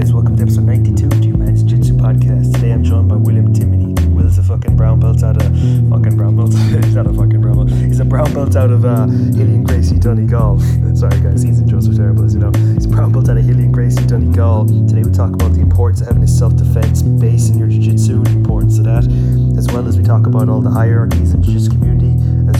guys, welcome to episode 92 of Two Man's Jiu-Jitsu Podcast. Today I'm joined by William Timony. Will's a fucking brown belt out of fucking brown belt. he's not a fucking brown belt. He's a brown belt out of uh, Rilion Gracie Donegal. Sorry guys, these intros are terrible as you know. He's a brown belt out of Rilion Gracie Donegal. Today we talk about the importance of having a self-defense base in your jiu-jitsu, the importance of that, as well as we talk about all the hierarchies in the jiu-jitsu community,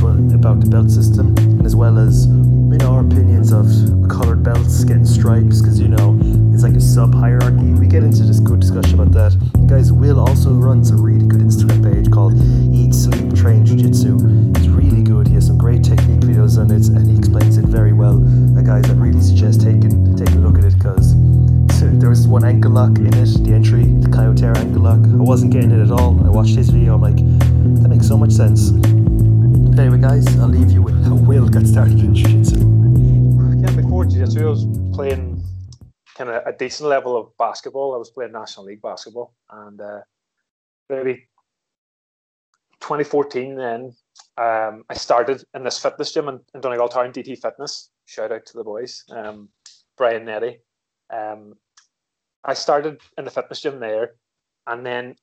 about the belt system, and as well as you know our opinions of colored belts getting stripes because you know it's like a sub hierarchy. We get into this good discussion about that. And guys, Will also runs a really good Instagram page called Eat Sleep Train Jiu Jitsu. It's really good. He has some great technique videos on it, and he explains it very well. Uh, guys, I really suggest taking taking a look at it because there was one ankle lock in it, the entry, the Kyotera ankle lock. I wasn't getting it at all. I watched his video. I'm like, that makes so much sense. Anyway, guys, I'll leave you with how Will got started in Jiu Jitsu. Yeah, before jiu-jitsu, I was playing kind of a decent level of basketball. I was playing National League basketball, and uh, maybe 2014. Then um, I started in this fitness gym in, in Donegal Town, DT Fitness. Shout out to the boys, um, Brian Nettie. Um, I started in the fitness gym there, and then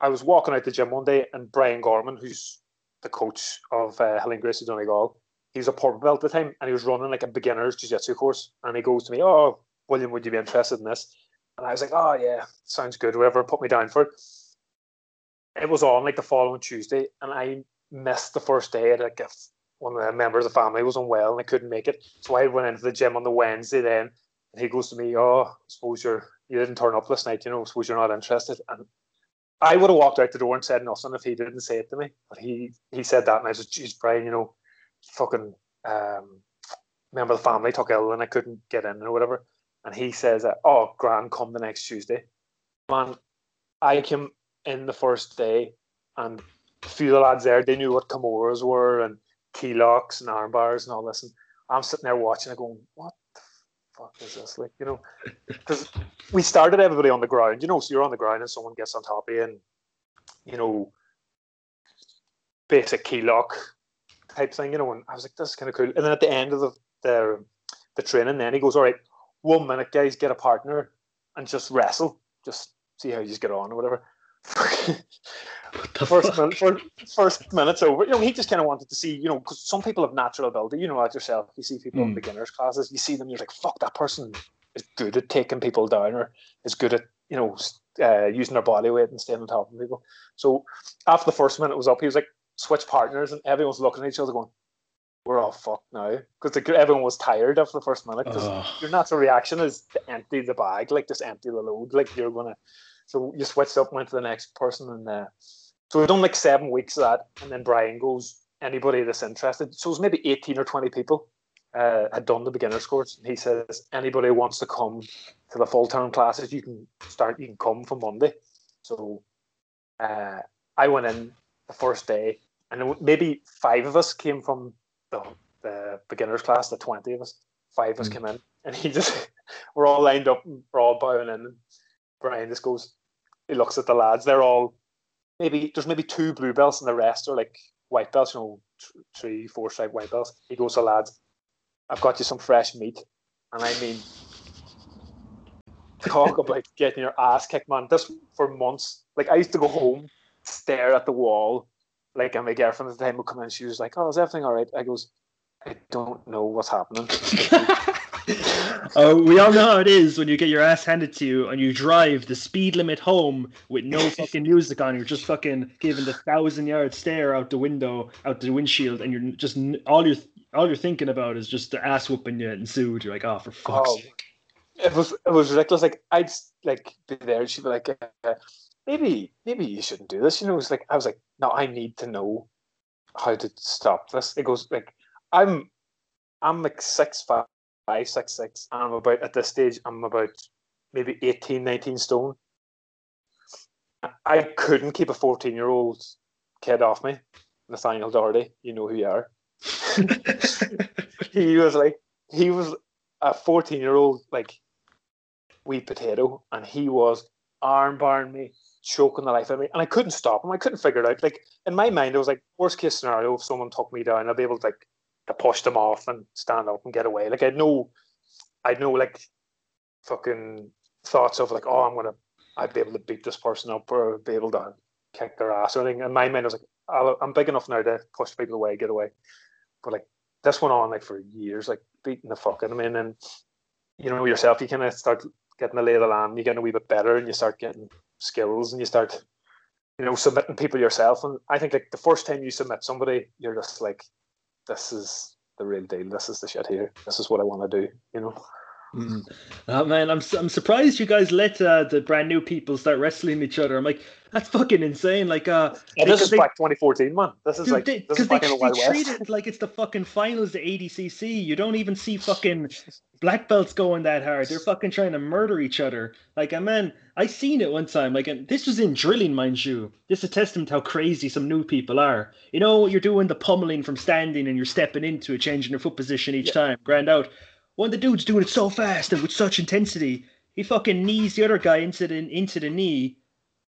I was walking out the gym one day, and Brian Gorman, who's the coach of uh, Rilion Gracie Donegal, he was a purple belt at the time, and he was running like a beginner's jiu-jitsu course. And he goes to me, "Oh, William, would you be interested in this?" And I was like, "Oh yeah, sounds good. whoever put me down for it." It was on like the following Tuesday, and I missed the first day. Like if one of the members of the family was unwell and I couldn't make it, so I went into the gym on the Wednesday then. And he goes to me, "Oh, I suppose you're you didn't turn up last night. You know, I suppose you're not interested." And I would have walked out the door and said nothing if he didn't say it to me. But he he said that, and I like, "Geez, Brian, you know, fucking um, member of the family took ill and I couldn't get in or whatever." And he says, "Oh, Grand, come the next Tuesday." Man, I came in the first day, and a few of the lads there they knew what Kimuras were and key locks and arm bars and all this, and I'm sitting there watching it, going, "What fuck is this?" Like, you know, because we started everybody on the ground, you know, so you're on the ground and someone gets on top of you, and you know, basic key lock type thing, you know. And I was like, "This is kind of cool." And then at the end of the the, the training, then he goes, "All right, one minute, guys, get a partner and just wrestle, just see how you just get on or whatever." First, minute, first, first minute's over. You know, he just kind of wanted to see, you know, because some people have natural ability. You know, like yourself, you see people in Mm. beginners classes, you see them, you're like, fuck, that person is good at taking people down or is good at, you know, uh, using their body weight and staying on top of people. So after the first minute was up, he was like, switch partners, and everyone was looking at each other going, we're all fucked now. Because everyone was tired after the first minute. Because Ugh. your natural reaction is to empty the bag, like just empty the load, like you're gonna. So you switched up, went to the next person, and uh, so we've done like seven weeks of that, and then Brian goes, anybody that's interested. So it was maybe eighteen or twenty people uh, had done the beginner's course, and he says anybody who wants to come to the full term classes, you can start, you can come from Monday. So uh, I went in the first day, and maybe five of us came from the, the beginners class, the twenty of us. Five of us Mm. came in, and he just we're all lined up, and we're all bowing in. And Brian just goes, he looks at the lads. They're all maybe there's maybe two blue belts, and the rest are like white belts. You know, three, four stripe white belts. He goes to lads, I've got you some fresh meat, and I mean. Talk about getting your ass kicked, man. This for months. Like I used to go home, stare at the wall, like and my girlfriend at the time would come in. She was like, "Oh, is everything all right?" I goes, "I don't know what's happening." Oh, we all know how it is when you get your ass handed to you and you drive the speed limit home with no fucking music on. You're just fucking giving the thousand yard stare out the window, out the windshield, and you're just all you're all you're thinking about is just the ass whooping you ensued. You're like, oh, for fuck's Oh, sake. it was it was ridiculous. Like I'd like be there, and she'd be like, uh, "Maybe, maybe you shouldn't do this." You know, it's like I was like, "No, I need to know how to stop this." It goes like, "I'm, I'm like six five, five six six, and I'm about at this stage, I'm about maybe 18, 19 stone. I couldn't keep a fourteen year old kid off me. Nathaniel Doherty, you know who you are. he was like he was a 14 year old like wee potato and he was arm barring me choking the life out of me and i couldn't stop him i couldn't figure it out like in my mind it was like worst case scenario if someone took me down i'd be able to like push them off and stand up and get away like i'd know i'd know like fucking thoughts of like, oh, I'm gonna, I'd be able to beat this person up or be able to kick their ass or anything. In my mind, I was like, I'm big enough now to push people away, get away. But like this went on like for years, like beating the fuck out of me, and you know yourself, you kind of start getting the lay of the land, you're get a wee bit better, and you start getting skills, and you start, you know, submitting people yourself. And I think like the first time you submit somebody, you're just like, this is the real deal. This is the shit here. This is what I want to do. You know. Mm. Oh man, I'm I'm surprised you guys let uh, the brand new people start wrestling each other. I'm like, that's fucking insane. Like, uh, yeah, this is they, back 2014, man. This is dude, like they, this is back they, the Wild they treat it like it's the fucking finals of ADCC. You don't even see fucking black belts going that hard. They're fucking trying to murder each other. Like, uh, man, I seen it one time. Like, and this was in drilling, mind you. This is a testament to how crazy some new people are. You know, you're doing the pummeling from standing and you're stepping into it, changing your foot position each yeah. time, grand out. Of the dudes doing it so fast and with such intensity, he fucking knees the other guy into the into the knee,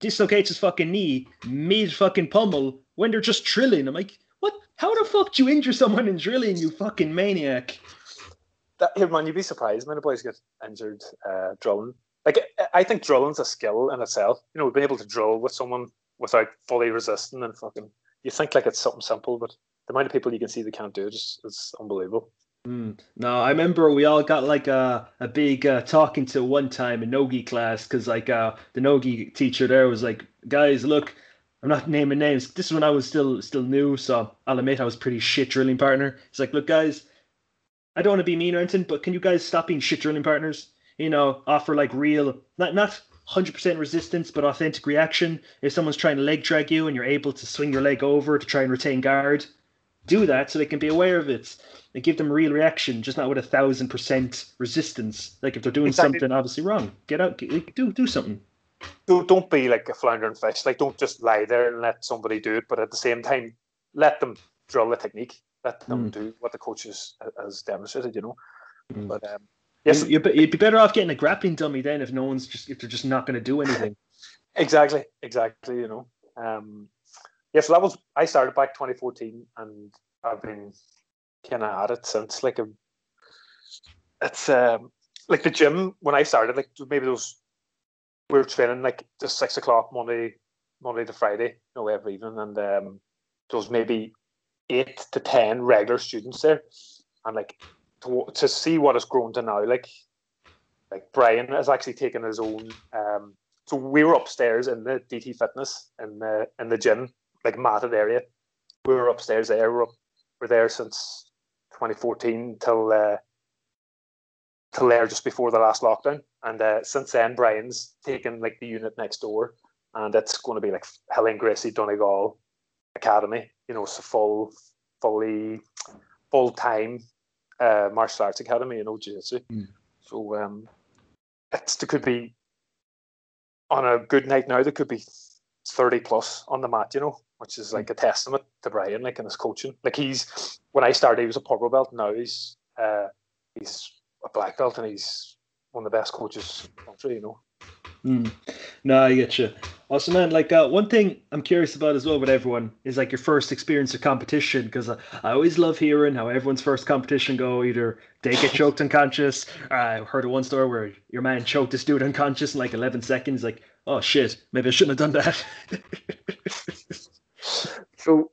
dislocates his fucking knee mid fucking pummel when they're just drilling. I'm like, what? How the fuck do you injure someone in drilling, you fucking maniac? That, here, man, you'd be surprised when the boys get injured uh, drilling. Like, I think drilling's a skill in itself. You know, being able to drill with someone without fully resisting and fucking. You think like it's something simple, but the amount of people you can see that can't do it is, is unbelievable. Mm. No, I remember we all got like a, a big uh, talking to one time in Nogi class because like uh, the Nogi teacher there was like, guys, look, I'm not naming names. This is when I was still still new, so I'll admit I was pretty shit drilling partner. He's like, look, guys, I don't want to be mean or anything, but can you guys stop being shit drilling partners? You know, offer like real, not not 100% resistance, but authentic reaction. If someone's trying to leg drag you and you're able to swing your leg over to try and retain guard, do that so they can be aware of it and give them real reaction, just not with a thousand percent resistance. Like if they're doing exactly. something obviously wrong, get out, get, do do something. Don't don't be like a floundering fish. Like don't just lie there and let somebody do it, but at the same time, let them drill the technique. Let them mm. do what the coach has, has demonstrated. You know, mm. but um, yes, you'd, you'd be better off getting a grappling dummy then if no one's just if they're just not going to do anything. exactly, exactly. You know. Um, yeah, so that was I started back 2014, and I've been kind of at it since. Like a, it's um like the gym when I started, like maybe those we were training like just six o'clock Monday, Monday to Friday, you know, every evening, and um, there was maybe eight to ten regular students there, and like to to see what has grown to now, like like Brian has actually taken his own. Um, so we were upstairs in the DT Fitness in the in the gym, like matted area. We were upstairs there. We're, up, we're there since 2014 till uh, till there just before the last lockdown. And uh, since then, Brian's taken like the unit next door, and it's going to be like Rilion Gracie Donegal Academy. You know, it's a full, fully, full time uh, martial arts academy in Jiu-Jitsu. Mm. So um, it's there could be on a good night now. There could be thirty plus on the mat. You know, which is like a testament to Brian, like in his coaching. Like he's when I started, he was a purple belt. Now he's uh, he's a black belt, and he's one of the best coaches in the country. You know. Mm. No, I get you. Also, man, like uh, one thing I'm curious about as well with everyone is like your first experience of competition because I, I always love hearing how everyone's first competition go. Either they get choked unconscious. I heard of one story where your man choked this dude unconscious in like 11 seconds. Like, oh shit, maybe I shouldn't have done that. So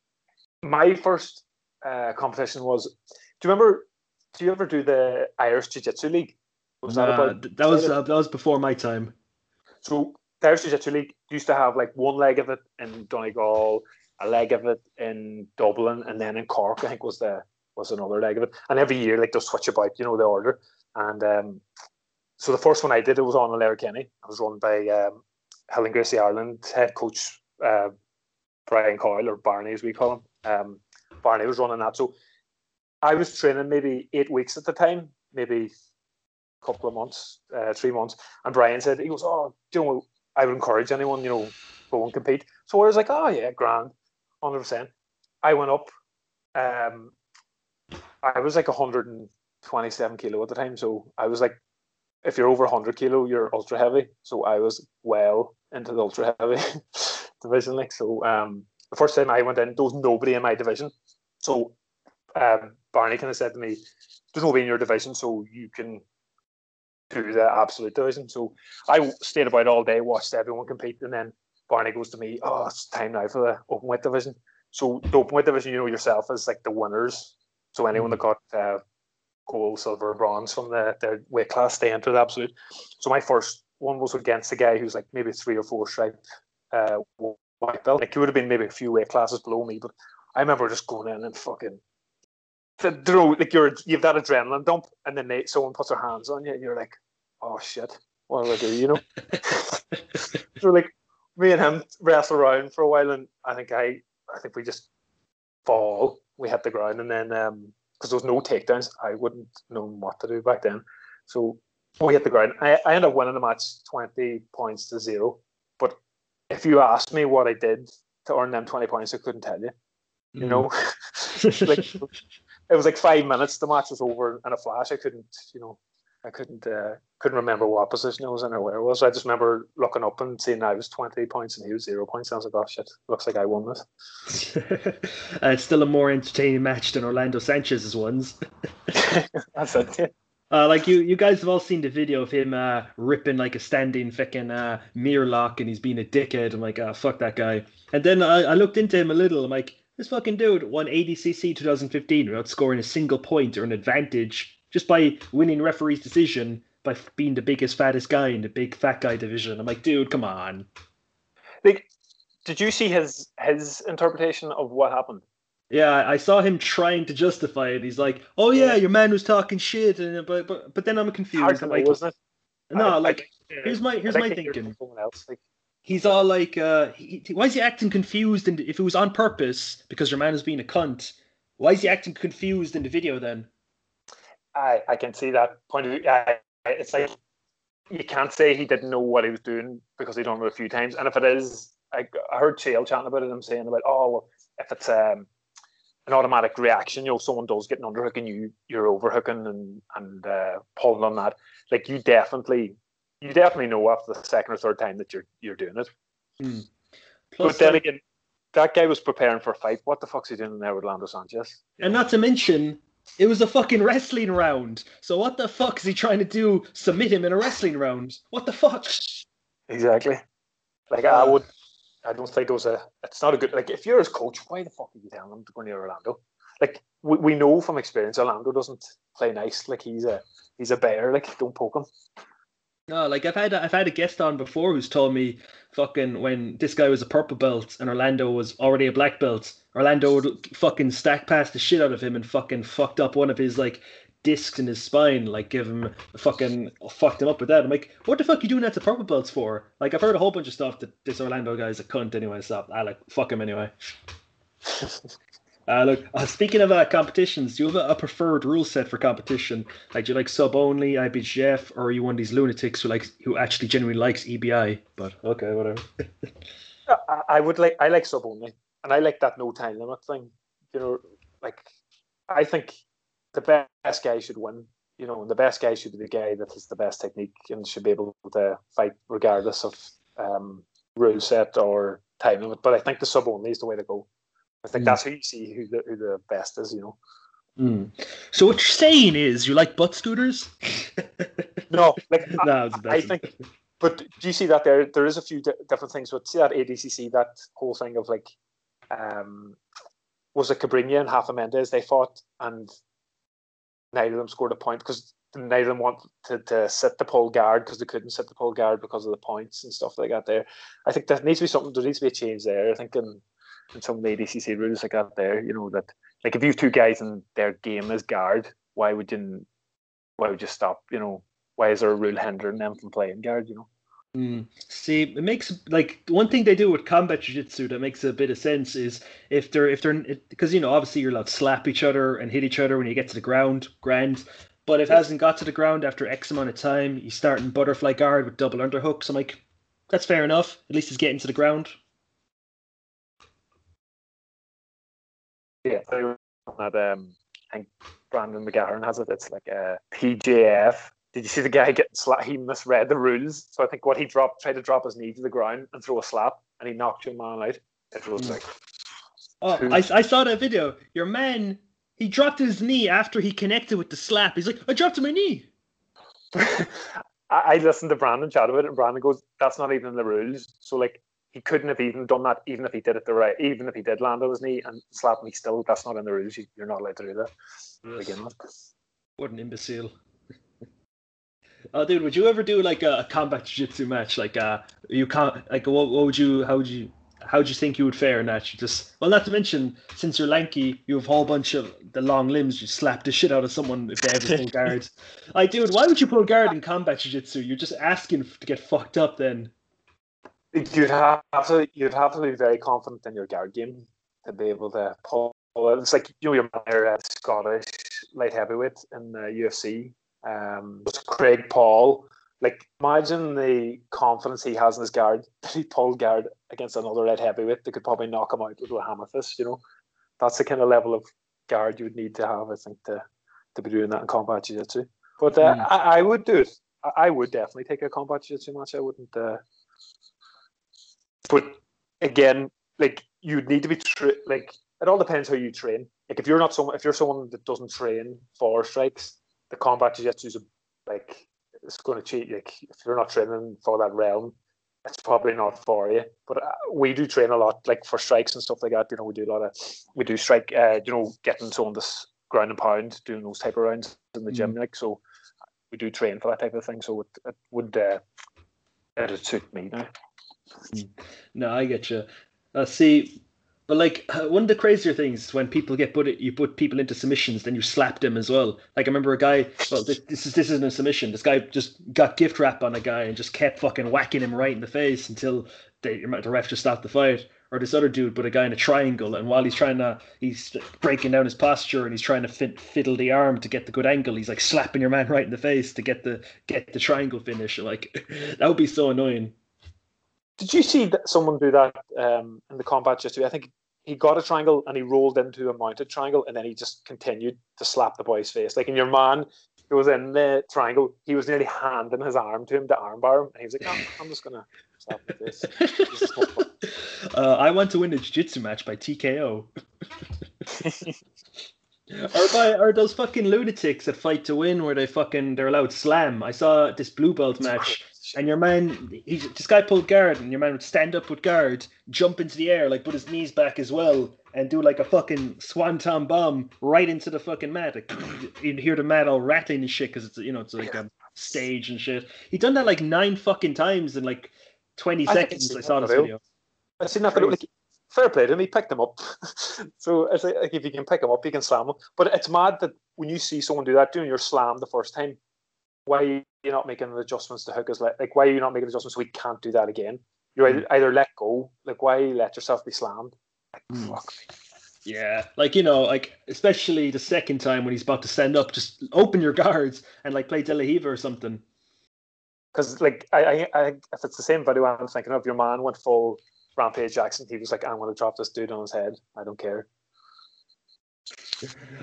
my first uh, competition was. Do you remember? Do you ever do the Irish Jiu Jitsu League? Was nah, that about? That was uh, that was before my time. So the Irish Jiu Jitsu League used to have like one leg of it in Donegal, a leg of it in Dublin, and then in Cork. I think was the was another leg of it. And every year, like they'll switch about, you know, the order. And um, so the first one I did, it was on kenny It was run by um, Rilion Gracie Ireland head coach uh, Brian Coyle or Barney as we call him. Um, Barney was running that. So I was training maybe eight weeks at the time, maybe a couple of months, uh, three months. And Brian said, he goes, Oh, you know, I would encourage anyone, you know, go and compete. So I was like, Oh, yeah, grand, 100%. I went up. Um, I was like 127 kilo at the time. So I was like, if you're over 100 kilo, you're ultra heavy. So I was well into the ultra heavy. division. Like so, um, the first time I went in, there was nobody in my division. So um, Barney kind of said to me, "There's nobody in your division, so you can do the absolute division. So I stayed about all day, watched everyone compete, and then Barney goes to me, "Oh, it's time now for the open weight division." So the open weight division, you know yourself, is like the winners. So anyone that got uh, gold, silver, bronze from the their weight class, they entered the absolute. So my first one was against a guy who's like maybe three or four stripe uh, white belt. Like he would have been maybe a few weight classes below me, but I remember just going in and fucking you know, like you're you've that adrenaline dump, and then they, someone puts their hands on you, and you're like, oh shit, what do I do? You know. so like me and him wrestle around for a while, and I think I I think we just fall. We hit the ground, and then um because there was no takedowns, I wouldn't know what to do back then. So we hit the ground. I, I ended up winning the match twenty points to zero. If you asked me what I did to earn them twenty points, I couldn't tell you. You know, like it was like five minutes. The match was over in a flash. I couldn't, you know, I couldn't uh, couldn't remember what position I was in or where I was. I just remember looking up and seeing I was twenty points and he was zero points. I was like, oh shit, looks like I won this. uh, it's still a more entertaining match than Orlando Sanchez's ones. That's it. Uh, like you, you guys have all seen the video of him uh, ripping like a standing fucking uh, mirror lock, and he's being a dickhead. I'm like, ah, oh, fuck that guy. And then I, I looked into him a little. I'm like, this fucking dude won ADCC 2015 without scoring a single point or an advantage just by winning referee's decision by being the biggest, fattest guy in the big fat guy division. I'm like, dude, come on. Like, did you see his his interpretation of what happened? Yeah, I saw him trying to justify it. He's like, "Oh yeah, your man was talking shit," and but but, but then I'm confused. Hard know, like, wasn't it? no, I- I like think, uh, here's my here's I my thinking. Else, like, He's all like, uh, he, why is he acting confused? And if it was on purpose because your man is being a cunt, why is he acting confused in the video then? I I can see that point of view. I, it's like you can't say he didn't know what he was doing because he done it a few times. And if it is, I, I heard Chael chatting about it. I'm saying about oh well, if it's um an automatic reaction, you know, someone does get an underhook and you you're overhooking and and uh, pulling on that, like you definitely you definitely know after the second or third time that you're you're doing it. Plus, but then again, that guy was preparing for a fight. What the fuck's he doing there with Lando Sanchez? and not to mention, it was a fucking wrestling round. So what the fuck is he trying to do? Submit him in a wrestling round? What the fuck? Exactly. Like I would, I don't think it was a. It's not a good. Like if you're his coach, why the fuck are you telling him to go near Orlando? Like we, we know from experience, Orlando doesn't play nice. Like he's a he's a bear. Like don't poke him. No, like I've had I've had a guest on before who's told me fucking when this guy was a purple belt and Orlando was already a black belt, Orlando would fucking stack past the shit out of him and fucking fucked up one of his like discs in his spine, like give him fucking fucked him up with that. I'm like, what the fuck you doing that to purple belts for? Like I've heard a whole bunch of stuff that this Orlando guy's a cunt anyway, so I like fuck him anyway. Uh, look, uh, speaking of uh, competitions, do you have a, a preferred rule set for competition? Like, do you like sub only, IBJJF, or are you one of these lunatics who like who actually genuinely likes EBI? But okay, whatever. I, I would like I like sub only, and I like that no time limit thing. You know, like I think the best guy should win. You know, and the best guy should be the guy that has the best technique and should be able to fight regardless of um, rule set or time limit. But I think the sub only is the way to go. I think Mm. that's who you see who the who the best is. You know. Hmm. So what you're saying is you like butt scooters? No, like I- no, the I think, but do you see that there? There is a few di- different things. But see that ADCC, that whole thing of like, um, was it Cobrinha and Rafa Mendes? They fought, and neither of them scored a point because neither of them wanted to, sit the pole guard because they couldn't sit the pole guard because of the points and stuff they got there. I think there needs to be something. There needs to be a change there. I think in, in some of the ADCC rules like that there, you know that like if you have two guys and their game is guard, why would you? Why would you stop? You know, why is there a rule hindering them from playing guard? You know. Mm. See, it makes like one thing they do with combat jiu-jitsu that makes a bit of sense is if they're if they're because you know obviously you're allowed to slap each other and hit each other when you get to the ground, grand. But if it hasn't got to the ground after X amount of time, you start in butterfly guard with double underhooks. I'm like, that's fair enough. At least it's getting to the ground. Yeah, they were on that. Um, I think Brandon McGahern has it. It's like a PJF. Did you see the guy getting slapped? He misread the rules. So I think what he dropped, tried to drop his knee to the ground and throw a slap, and he knocked your man out. It was Hmm. like, Oh, I, I saw that video. Your man, he dropped his knee after he connected with the slap. He's like, I dropped to my knee. I, I listened to Brandon chat about it, and Brandon goes, "That's not even in the rules." So like, he couldn't have even done that, even if he did it the right, even if he did land on his knee and slap me. Still, that's not in the rules. You- You're not allowed to do that. with. What an imbecile. Oh, dude, would you ever do like a, a combat jiu-jitsu match? Like, uh, you can't like what, what would you? How would you? How would you think you would fare in that? You just well, not to mention since you're lanky, you have a whole bunch of the long limbs. You slap the shit out of someone if they ever pull guard. Like, dude, why would you pull guard in combat jiu-jitsu? You're just asking to get fucked up. Then You'd have to you'd have to be very confident in your guard game to be able to pull. It's like you know your man, uh, Scottish light heavyweight in the UFC. Um, Craig Paul. Like imagine the confidence he has in his guard. That he pulled guard against another light heavyweight that could probably knock him out with a hammer fist. You know, that's the kind of level of guard you would need to have. I think to to be doing that in combat jiu-jitsu. But uh, Mm. I, I would do it. I, I would definitely take a combat jiu-jitsu match. I wouldn't. Uh, but again, like you'd need to be tra- like it all depends how you train. Like if you're not someone, if you're someone that doesn't train for strikes, the combat jiu-jitsu is like it's going to cheat. Like if you're not training for that realm, it's probably not for you. But uh, we do train a lot, like for strikes and stuff like that. You know, we do a lot of we do strike. Uh, you know, getting someone this ground and pound, doing those type of rounds in the gym. Like so, we do train for that type of thing. So it, it would uh, it'd suit me now. no, I get you. Uh, see, but like uh, one of the crazier things when people get put you put people into submissions, then you slap them as well. Like I remember a guy. Well, this, this is this isn't a submission. This guy just got gift wrap on a guy and just kept fucking whacking him right in the face until they, the ref just stopped the fight. Or this other dude put a guy in a triangle, and while he's trying to, he's breaking down his posture and he's trying to fit, fiddle the arm to get the good angle. He's like slapping your man right in the face to get the get the triangle finish. Like that would be so annoying. Did you see that someone do that um, in the combat just I think he got a triangle and he rolled into a mounted triangle and then he just continued to slap the boy's face. Like in your man who was in the triangle, he was nearly handing his arm to him to armbar him, and he was like, no, I'm just gonna slap. This is more fun. uh, I want to win a jiu-jitsu match by TKO. or by or those fucking lunatics that fight to win where they fucking they're allowed slam. I saw this blue belt match and your man he this guy pulled guard and your man would stand up with guard, jump into the air, like put his knees back as well, and do like a fucking swanton bomb right into the fucking mat. Like, you'd hear the mat all rattling and shit because it's you know it's like a stage and shit. He done that like nine fucking times in like twenty I seconds. I saw this video. seen that video. Like, fair play to him. He picked him up. so it's like, like if you can pick him up, you can slam him. But it's mad that when you see someone do that, doing your slam the first time, why are you not making the adjustments to hook his leg? Like, why are you not making adjustments so we can't do that again? You either, either let go, like why let yourself be slammed? Like, Mm. fuck me. Yeah, like you know, like especially the second time when he's about to stand up, just open your guards and like play De La Riva or something. Because like I, I, I, if it's the same video I'm thinking of, your man went full Rampage Jackson. He was like, I'm going to drop this dude on his head. I don't care.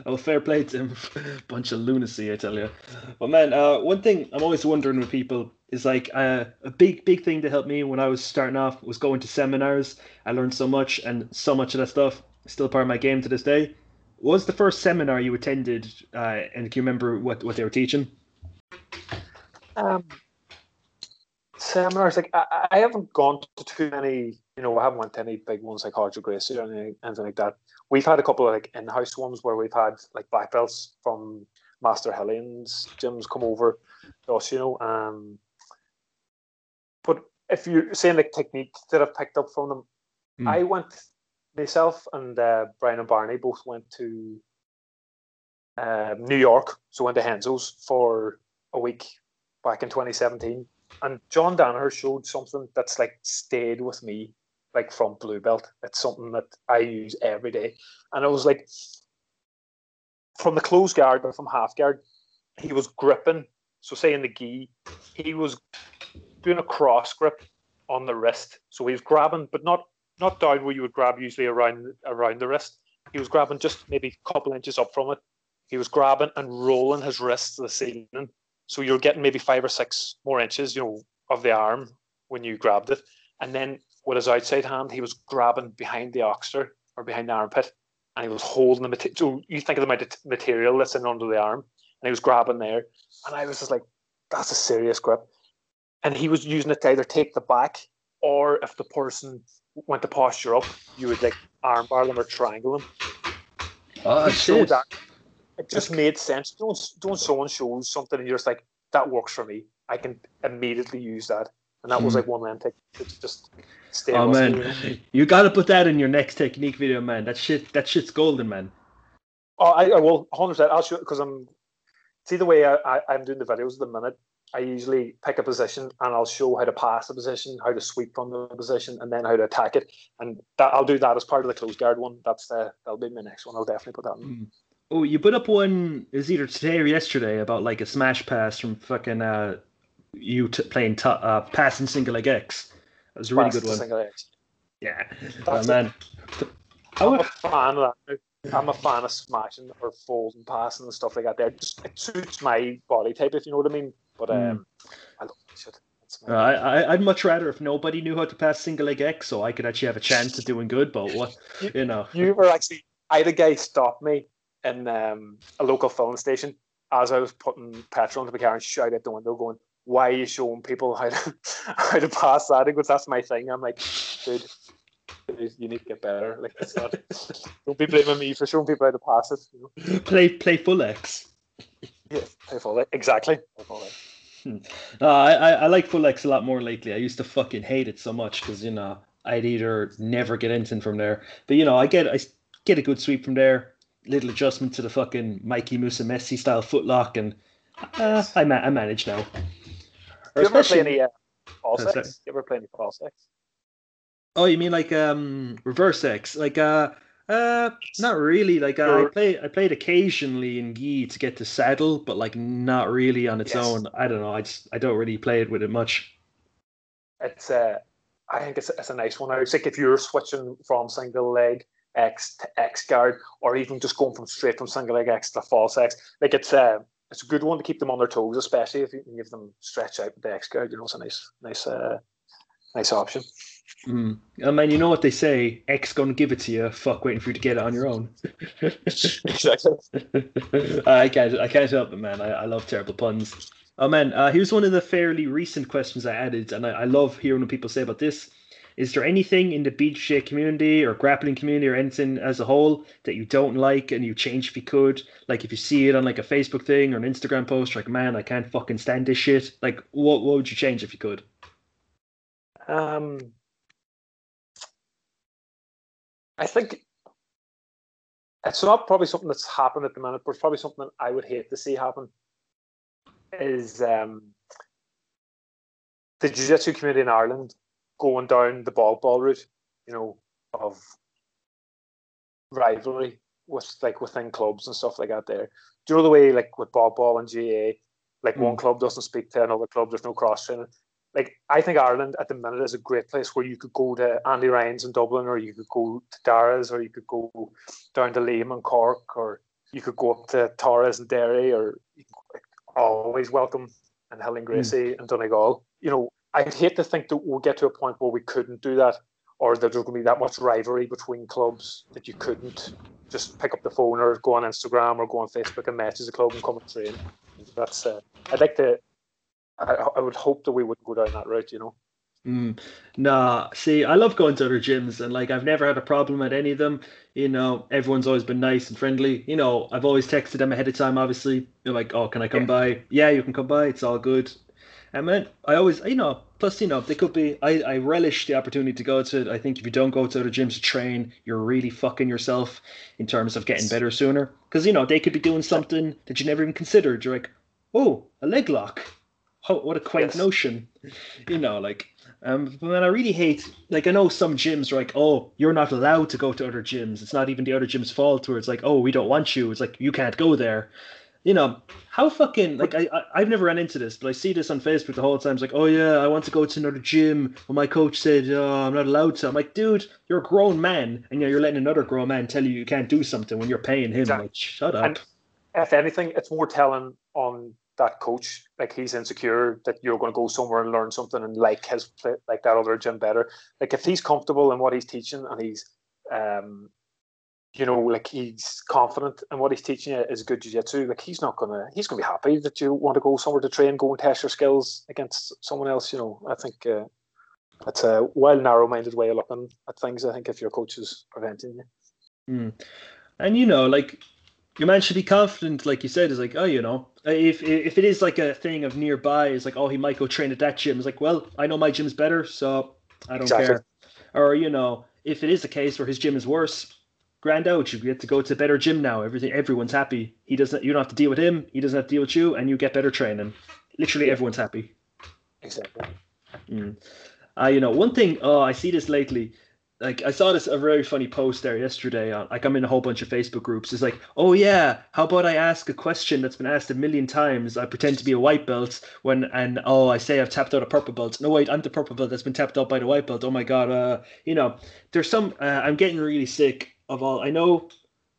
Oh, fair play to him. Bunch of lunacy, I tell you. But man, uh, one thing I'm always wondering with people is like uh, a big, big thing to help me when I was starting off was going to seminars. I learned so much, and so much of that stuff still part of my game to this day. What was the first seminar you attended, uh, and can you remember what, what they were teaching? Um, seminars like I, I haven't gone to too many. You know, I haven't went to any big ones like Hard Gracie or anything, anything like that. We've had a couple of like in-house ones where we've had like black belts from Master Rilion's gyms come over to us. You know, um, but if you're saying like technique that I've picked up from them, Hmm. I went myself and uh, Brian and Barney both went to um, New York, so went to Renzo's for a week back in 2017. And John Danaher showed something that's like stayed with me, like from Blue Belt. It's something that I use every day. And I was like from the close guard or from half guard, he was gripping. So say in the gi, he was doing a cross grip on the wrist. So he was grabbing, but not not down where you would grab usually around around the wrist. He was grabbing just maybe a couple inches up from it. He was grabbing and rolling his wrist to the ceiling. So you're getting maybe five or six more inches, you know, of the arm when you grabbed it. And then with his outside hand, he was grabbing behind the oxter or behind the armpit, and he was holding the material. So you think of the material that's in under the arm, and he was grabbing there. And I was just like, that's a serious grip. And he was using it to either take the back or if the person went to posture up, you would like armbar them or triangle them. Oh shit! that. It just made sense. Don't don't someone shows something and you're just like, that works for me. I can immediately use that. And that was Hmm. like one line technique. It's just stay Oh man, you you gotta put that in your next technique video, man. That shit, that shit's golden, man. Oh, I, I will 100%. I'll show because I'm see the way I, I, I'm doing the videos at the minute. I usually pick a position and I'll show how to pass the position, how to sweep from the position, and then how to attack it. And that I'll do that as part of the close guard one. That's the that'll be my next one. I'll definitely put that in. Oh, you put up one. It was either today or yesterday about like a smash pass from fucking uh, you t- playing t- uh, passing single leg X. That was a really Pass good one. Yeah, That's oh, man. I'm a fan of that. I'm a fan of smashing or folding, passing and stuff like that. There, just it suits my body type, if you know what I mean. But um, I love. That's uh, my, I, I'd much rather if nobody knew how to pass single leg X, so I could actually have a chance of doing good. But what, you know, you were actually. I had a guy stop me in um, a local filling station as I was putting petrol into the car and shout out the window, going, "Why are you showing people how to how to pass that?" Because that's my thing. I'm like, dude. dude, You need to get better. Like, it's not. Don't be blaming me for showing people how to pass it. You know? play play full X. Yeah, play volley. Exactly. Play volley. No, I, I I like full X a lot more lately. I used to fucking hate it so much because you know I'd either never get anything from there, but you know I get I get a good sweep from there. Little adjustment to the fucking Mikey Musumeci style footlock, and uh, I ma- I manage now. Do you ever play any uh, false Oh, sorry. X? You ever play any false X? Oh, you mean like um reverse X? Like uh uh not really. Like uh, I play I played occasionally in Gi to get to saddle, but like not really on its Yes. own. I don't know. I just I don't really play it with it much. It's uh, I think it's, it's a nice one. It's like if you're switching from single leg X to X guard, or even just going from straight from single leg X to false X, like it's uh, it's a good one to keep them on their toes, especially if you can give them stretch out the X guard. You know, it's a nice, nice, uh, nice option. Mm. I mean, you know what they say: X gonna give it to you. Fuck, waiting for you to get it on your own. exactly. I can't. I can't help it, man. I, I love terrible puns. Oh man, uh, here's one of the fairly recent questions I added, and I, I love hearing what people say about this. Is there anything in the BJJ community or grappling community or anything as a whole that you don't like and you change if you could? Like if you see it on like a Facebook thing or an Instagram post, like man, I can't fucking stand this shit. Like what what would you change if you could? Um, I think it's not probably something that's happened at the minute, but it's probably something that I would hate to see happen. Is um, the jiu-jitsu community in Ireland going down the ball ball route, you know, of rivalry with like within clubs and stuff like that. There, do you know the way like with ball ball and GA, like one Mm. club doesn't speak to another club. There's no cross training like I think Ireland at the minute is a great place where you could go to Andy Ryan's in Dublin, or you could go to Dara's, or you could go down to Liam and Cork, or you could go up to Torres and Derry, or you could always welcome and Rilion Gracie and Donegal. You know, I'd hate to think that we'll get to a point where we couldn't do that, or that there's going to be that much rivalry between clubs that you couldn't just pick up the phone or go on Instagram or go on Facebook and message the club and come and train. That's uh, I'd like to. I, I would hope that we wouldn't go down that route, you know. Mm. Nah, see, I love going to other gyms and like I've never had a problem at any of them. You know, everyone's always been nice and friendly. You know, I've always texted them ahead of time, obviously. They're like, oh, can I come Yeah. by? Yeah, you can come by. It's all good. And man, I always, you know, plus, you know, they could be, I, I relish the opportunity to go to it. I think if you don't go to other gyms to train, you're really fucking yourself in terms of getting better sooner. Because, you know, they could be doing something that you never even considered. You're like, oh, a leg lock. Oh, what a quaint Yes. notion. You know, like, um, but man, I really hate, like, I know some gyms are like, oh, you're not allowed to go to other gyms. It's not even the other gym's fault, where it's like, oh, we don't want you. It's like, you can't go there. You know, how fucking, like, I, I, I've never run into this, but I see this on Facebook the whole time. It's like, oh, yeah, I want to go to another gym. Well, my coach said, oh, I'm not allowed to. I'm like, dude, you're a grown man, and you know, you're letting another grown man tell you you can't do something when you're paying him. Exactly. Like, shut up. And if anything, it's more telling on that coach. Like he's insecure that you're going to go somewhere and learn something and like his like that other gym better. Like if he's comfortable in what he's teaching and he's um you know, like he's confident and what he's teaching you is good jiu-jitsu, like he's not gonna he's gonna be happy that you want to go somewhere to train, go and test your skills against someone else. You know, I think uh, that's a well narrow-minded way of looking at things. I think if your coach is preventing you. Mm. And you know, like your man should be confident, like you said, is like, oh, you know, if if it is like a thing of nearby, it's like, oh, he might go train at that gym. It's like, well, I know my gym's better, so I don't Exactly. care. Or you know, if it is a case where his gym is worse, grand out. You get to go to a better gym now. Everything, everyone's happy. He doesn't. You don't have to deal with him. He doesn't have to deal with you, and you get better training. Literally, everyone's happy. Exactly. Mm. Uh, you know, one thing. Oh, I see this lately. Like I saw this a very funny post there yesterday. On like I'm in a whole bunch of Facebook groups. It's like, oh yeah, how about I ask a question that's been asked a million times? I pretend to be a white belt when and oh I say I've tapped out a purple belt. No wait, I'm the purple belt that's been tapped out by the white belt. Oh my god. Uh, you know, there's some. Uh, I'm getting really sick of all. I know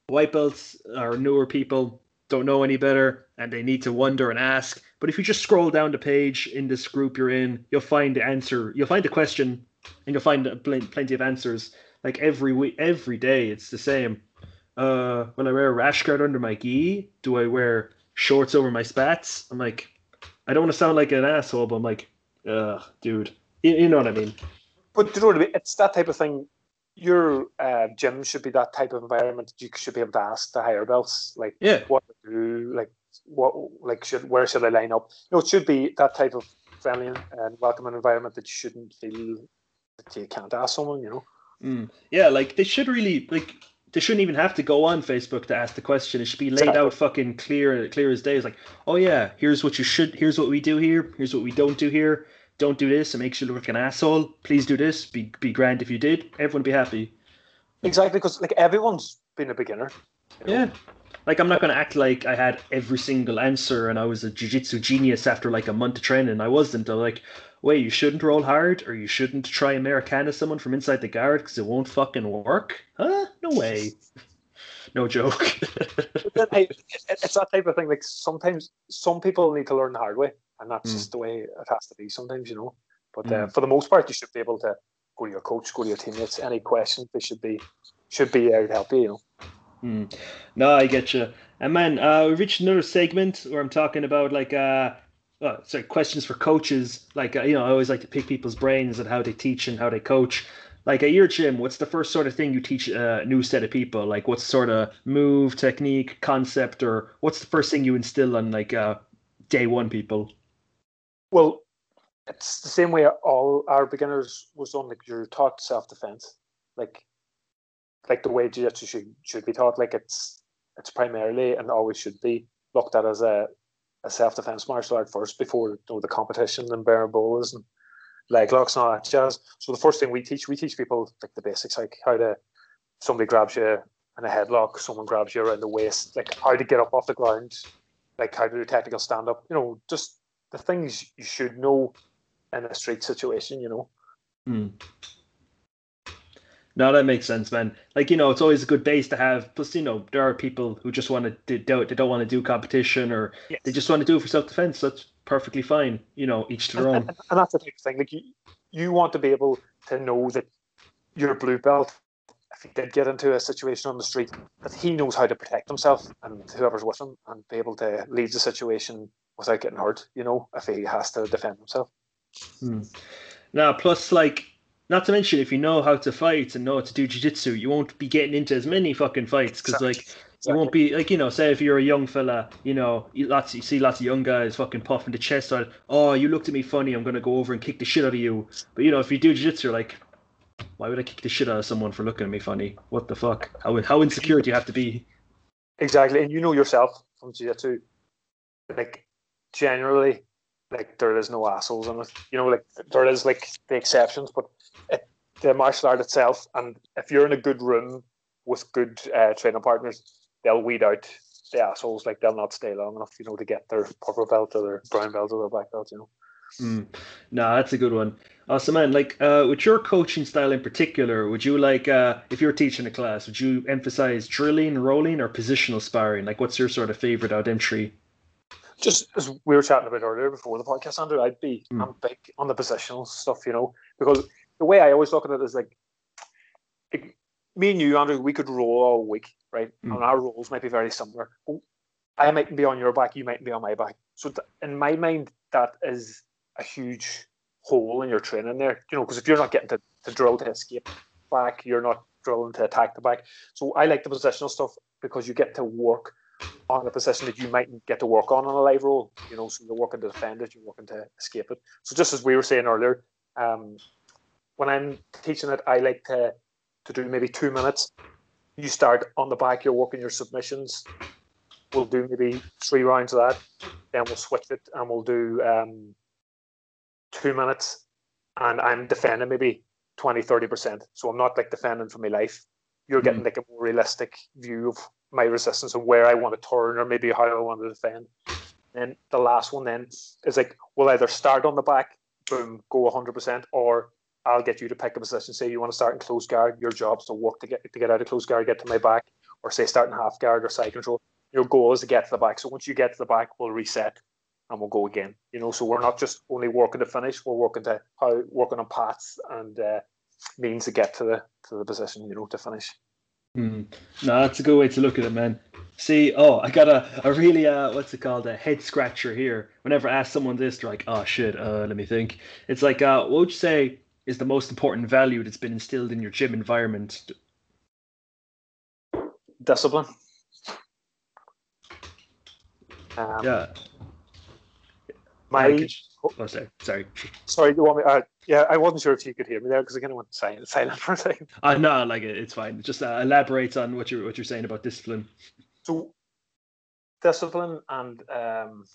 white belts are newer people don't know any better and they need to wonder and ask. But if you just scroll down the page in this group you're in, you'll find the answer. You'll find the question, and you'll find pl- plenty of answers. Like every week, every day, it's the same. Uh, will I wear a rash guard under my gi? Do I wear shorts over my spats? I'm like, I don't want to sound like an asshole, but I'm like, uh, dude, you, you know what I mean? But you know what I mean? It's that type of thing. Your uh, gym should be that type of environment that you should be able to ask the higher belts, like Yeah. what to do, like what, like should where should I line up? No, it should be that type of friendly and welcoming environment that you shouldn't feel that you can't ask someone. You know. Mm. Yeah, like they should really like they shouldn't even have to go on Facebook to ask the question. It should be laid out fucking clear clear as day. It's like, oh yeah, here's what you should here's what we do here, here's what we don't do here. Don't do this, it makes you look like an asshole. Please do this. Be be grand if you did. Everyone be happy. Exactly, because like everyone's been a beginner. you know? Yeah. Like I'm not gonna act like I had every single answer and I was a jiu-jitsu genius after like a month of training. I wasn't. I'm like, wait, you shouldn't roll hard or you shouldn't try Americana someone from inside the guard because it won't fucking work. Huh? No way. No joke. But then, hey, it's that type of thing. Like sometimes some people need to learn the hard way, and that's Mm. just the way it has to be. Sometimes, you know. But uh, Mm. for the most part, you should be able to go to your coach, go to your teammates. Any questions, they should be should be there to help you. You know. Hmm. No, I get you. And man, uh, we reached another segment where I'm talking about like uh, uh sorry, questions for coaches. Like uh, you know, I always like to pick people's brains and how they teach and how they coach. Like at your gym, what's the first sort of thing you teach a new set of people? Like what sort of move, technique, concept, or what's the first thing you instill on like uh day one people? Well, it's the same way all our beginners was done. Like you're taught self defense, like like the way jiu-jitsu should should be taught. Like it's it's primarily and always should be looked at as a, a self defense martial art first before you know, the competition and berimbolos and leg locks and all that jazz. So the first thing we teach, we teach people like the basics, like how to somebody grabs you in a headlock, someone grabs you around the waist, like how to get up off the ground, like how to do technical stand up. You know, just the things you should know in a street situation. You know. Hmm. No, that makes sense, man. Like you know, it's always a good base to have. Plus, you know, there are people who just want to don't, they don't want to do competition or they just want to do it for self defense. That's perfectly fine. You know, each to their and, own. and, and that's the thing. Like you, you want to be able to know that your blue belt, if he did get into a situation on the street, that he knows how to protect himself and whoever's with him, and be able to leave the situation without getting hurt. You know, if he has to defend himself. Hmm. Now, plus, like, not to mention, if you know how to fight and know how to do jiu-jitsu, you won't be getting into as many fucking fights because, like, you won't be like you know, say if you're a young fella, you know, you, lots you see lots of young guys fucking puffing the chest out. Oh, you looked at me funny. I'm gonna go over and kick the shit out of you. But you know, if you do jiu-jitsu, like, why would I kick the shit out of someone for looking at me funny? What the fuck? How how insecure do you have to be? Exactly, and you know yourself from jiu-jitsu, like generally, like there is no assholes in it. You know, like there is like the exceptions, but it, the martial art itself, and if you're in a good room with good uh, training partners, they'll weed out the assholes. Like they'll not stay long enough, you know, to get their purple belt or their brown belt or their black belt. You know. Mm. No, that's a good one. Awesome, man. Like, uh, with your coaching style in particular, would you like, uh, if you're teaching a class, would you emphasize drilling, rolling, or positional sparring? Like, what's your sort of favorite out entry? Just as we were chatting about earlier before the podcast, Andrew, I'd be Mm. I'm big on the positional stuff, you know, because the way I always look at it is like, like, me and you, Andrew, we could roll all week, right? Mm. And our roles might be very similar. I might be on your back, you might be on my back. So th- in my mind, that is a huge hole in your training there. You know, because if you're not getting to, to drill to escape back, you're not drilling to attack the back. So I like the positional stuff because you get to work on a position that you mightn't get to work on on a live roll. You know, so you're working to defend it, you're working to escape it. So just as we were saying earlier, um, when I'm teaching it, I like to to do maybe two minutes. You start on the back, you're working your submissions. We'll do maybe three rounds of that. Then we'll switch it and we'll do um, two minutes. And I'm defending maybe 20, 30%. So I'm not like defending for my life. You're getting Mm. like a more realistic view of my resistance and where I want to turn or maybe how I want to defend. And the last one then is like we'll either start on the back, boom, go 100%, or I'll get you to pick a position. Say you want to start in close guard, your job's to work to get to get out of close guard, get to my back, or say start in half guard or side control. Your goal is to get to the back. So once you get to the back, we'll reset and we'll go again. You know, so we're not just only working to finish; we're working to how working on paths and uh, means to get to the to the position. You know, to finish. Mm. No, that's a good way to look at it, man. See, oh, I got a, a really uh, what's it called, a head scratcher here. Whenever I ask someone this, they're like, "Oh shit," uh, let me think. It's like, uh, what would you say is the most important value that's been instilled in your gym environment? Discipline. Um, Yeah, My oh, sorry, sorry. sorry, you want me? Uh, yeah, I wasn't sure if you could hear me there because I kind of went silent, silent for a second. Uh, no, like it, it's fine. Just uh, elaborate on what you're what you're saying about discipline. So discipline and um,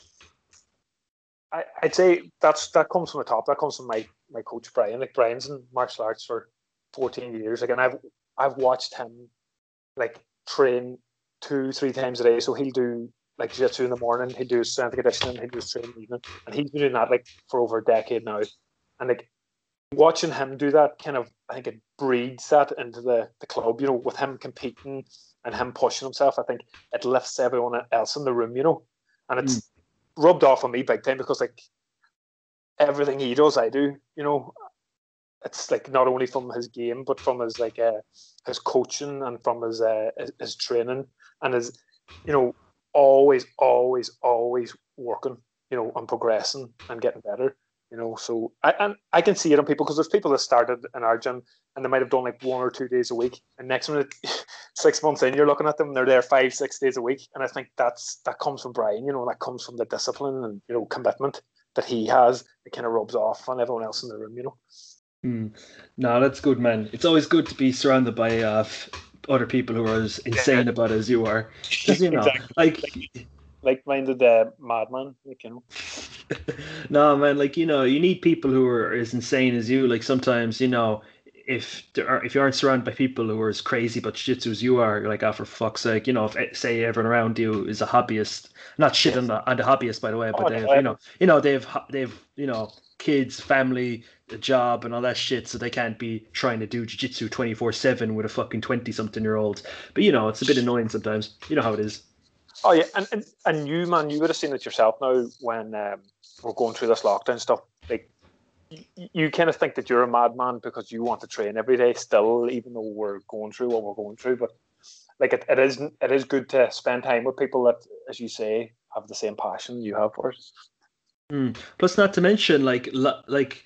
I, I'd say that's that comes from the top. That comes from my my coach Brian. Like Brian's in martial arts for 14 years. Like, and I've I've watched him like train two three times a day. So he'll do like jiu-jitsu in the morning. He'll do strength conditioning. He'll do training in the evening, and he's been doing that like for over a decade now. And like watching him do that, kind of I think it breeds that into the the club. You know, with him competing and him pushing himself, I think it lifts everyone else in the room, you know. And it's rubbed off on me big time because like everything he does, I do, you know. It's like not only from his game, but from his like uh, his coaching and from his, uh, his his training and his, you know, always, always, always working, you know, and progressing and getting better, you know. So I and I can see it on people because there's people that started in our gym and they might have done like one or two days a week, and next minute, six months in, you're looking at them, they're there five, six days a week, and I think that's that comes from Brian, you know, that comes from the discipline and you know commitment that he has. It kind of rubs off on everyone else in the room, you know. Mm. No, that's good, man. It's always good to be surrounded by uh, other people who are as insane about it as you are. 'Cause, you know, Exactly. like Like-minded uh, madman, like, you know. no, man, like you know, you need people who are as insane as you. Like sometimes, you know, if there are, if you aren't surrounded by people who are as crazy about jiu-jitsu as you are, you're like, oh, for fuck's sake, you know, if eh, say everyone around you is a hobbyist, not shit on the on the hobbyist by the way, but Oh, they have, you know, you know, they've they've you know kids, family, a job, and all that shit, so they can't be trying to do jiu-jitsu twenty four seven with a fucking twenty something year old. But you know, it's a bit annoying sometimes. You know how it is. Oh yeah, and, and and you man, you would have seen it yourself now when um, we're going through this lockdown stuff. Like you, you kind of think that you're a madman because you want to train every day still, even though we're going through what we're going through. But like it, it is it is good to spend time with people that, as you say, have the same passion you have for it. Mm. Plus, not to mention, like, like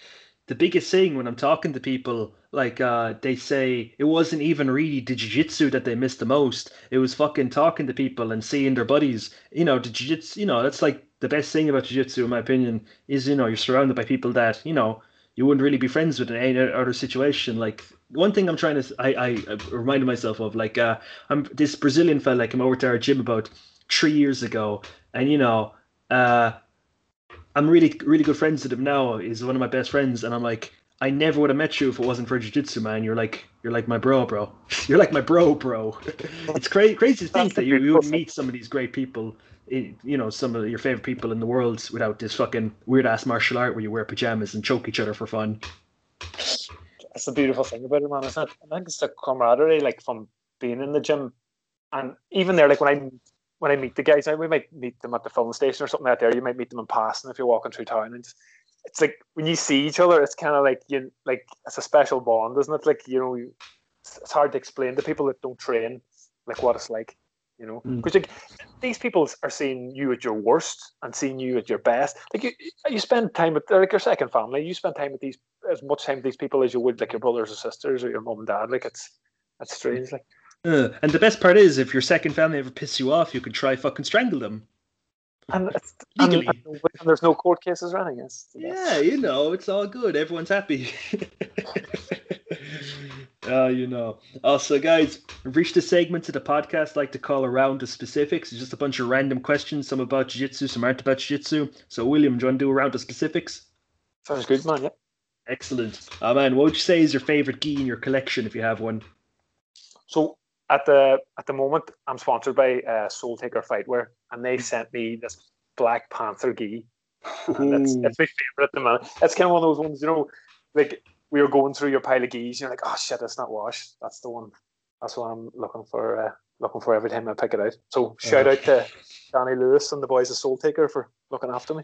the biggest thing when I'm talking to people, like, uh, they say it wasn't even really the jiu-jitsu that they missed the most. It was fucking talking to people and seeing their buddies. You know, the jiu-jitsu. You know, that's like the best thing about jiu-jitsu, in my opinion, is you know you're surrounded by people that you know you wouldn't really be friends with in any other situation. Like one thing I'm trying to, I, I, I reminded myself of, like, uh, I'm this Brazilian fella came over to our gym about three years ago, and you know, uh. I'm really really good friends with him now. He's one of my best friends, and I'm like, I never would have met you if it wasn't for jiu-jitsu, man. You're like you're like my bro, bro. You're like my bro, bro. it's crazy crazy to think that you, you would meet some of these great people, you know, some of your favorite people in the world without this fucking weird ass martial art where you wear pajamas and choke each other for fun. That's the beautiful thing about it, man. Isn't? I think it's the camaraderie, like from being in the gym, and even there, like when I when I meet the guys, we might meet them at the filling station or something out there. You might meet them in passing if you're walking through town. And it's, it's like when you see each other, it's kind of like you like it's a special bond, isn't it? Like you know, it's, hard to explain to people that don't train like what it's like. You know, Mm. because like, these people are seeing you at your worst and seeing you at your best. Like you, you spend time with like your second family. You spend time with these as much time with these people as you would like your brothers or sisters or your mom and dad. Like it's that's strange. Like Uh, and the best part is, if your second family ever piss you off, you can try fucking strangle them. and, and, and, there's no court cases anything. It's, Yeah, you know, it's all good. Everyone's happy. Oh, you know. Also, guys, we've reached a segment of the podcast like to call around the specifics. It's just a bunch of random questions, some about jiu-jitsu, some aren't about jiu-jitsu. So, William, do you want to do a round of specifics? sounds good, man. Yeah. Excellent. Oh, man, what would you say is your favorite gi in your collection if you have one? So at the at the moment, I'm sponsored by uh, Soul Taker Fightwear, and they sent me this Black Panther gi. And it's, Ooh. my favorite at the moment. It's kind of one of those ones, you know, like we were going through your pile of gis, you're like, oh shit, that's not washed. That's the one. That's what I'm looking for. Uh, looking for every time I pick it out. So shout out to Danny Lewis and the boys of Soul Taker for looking after me.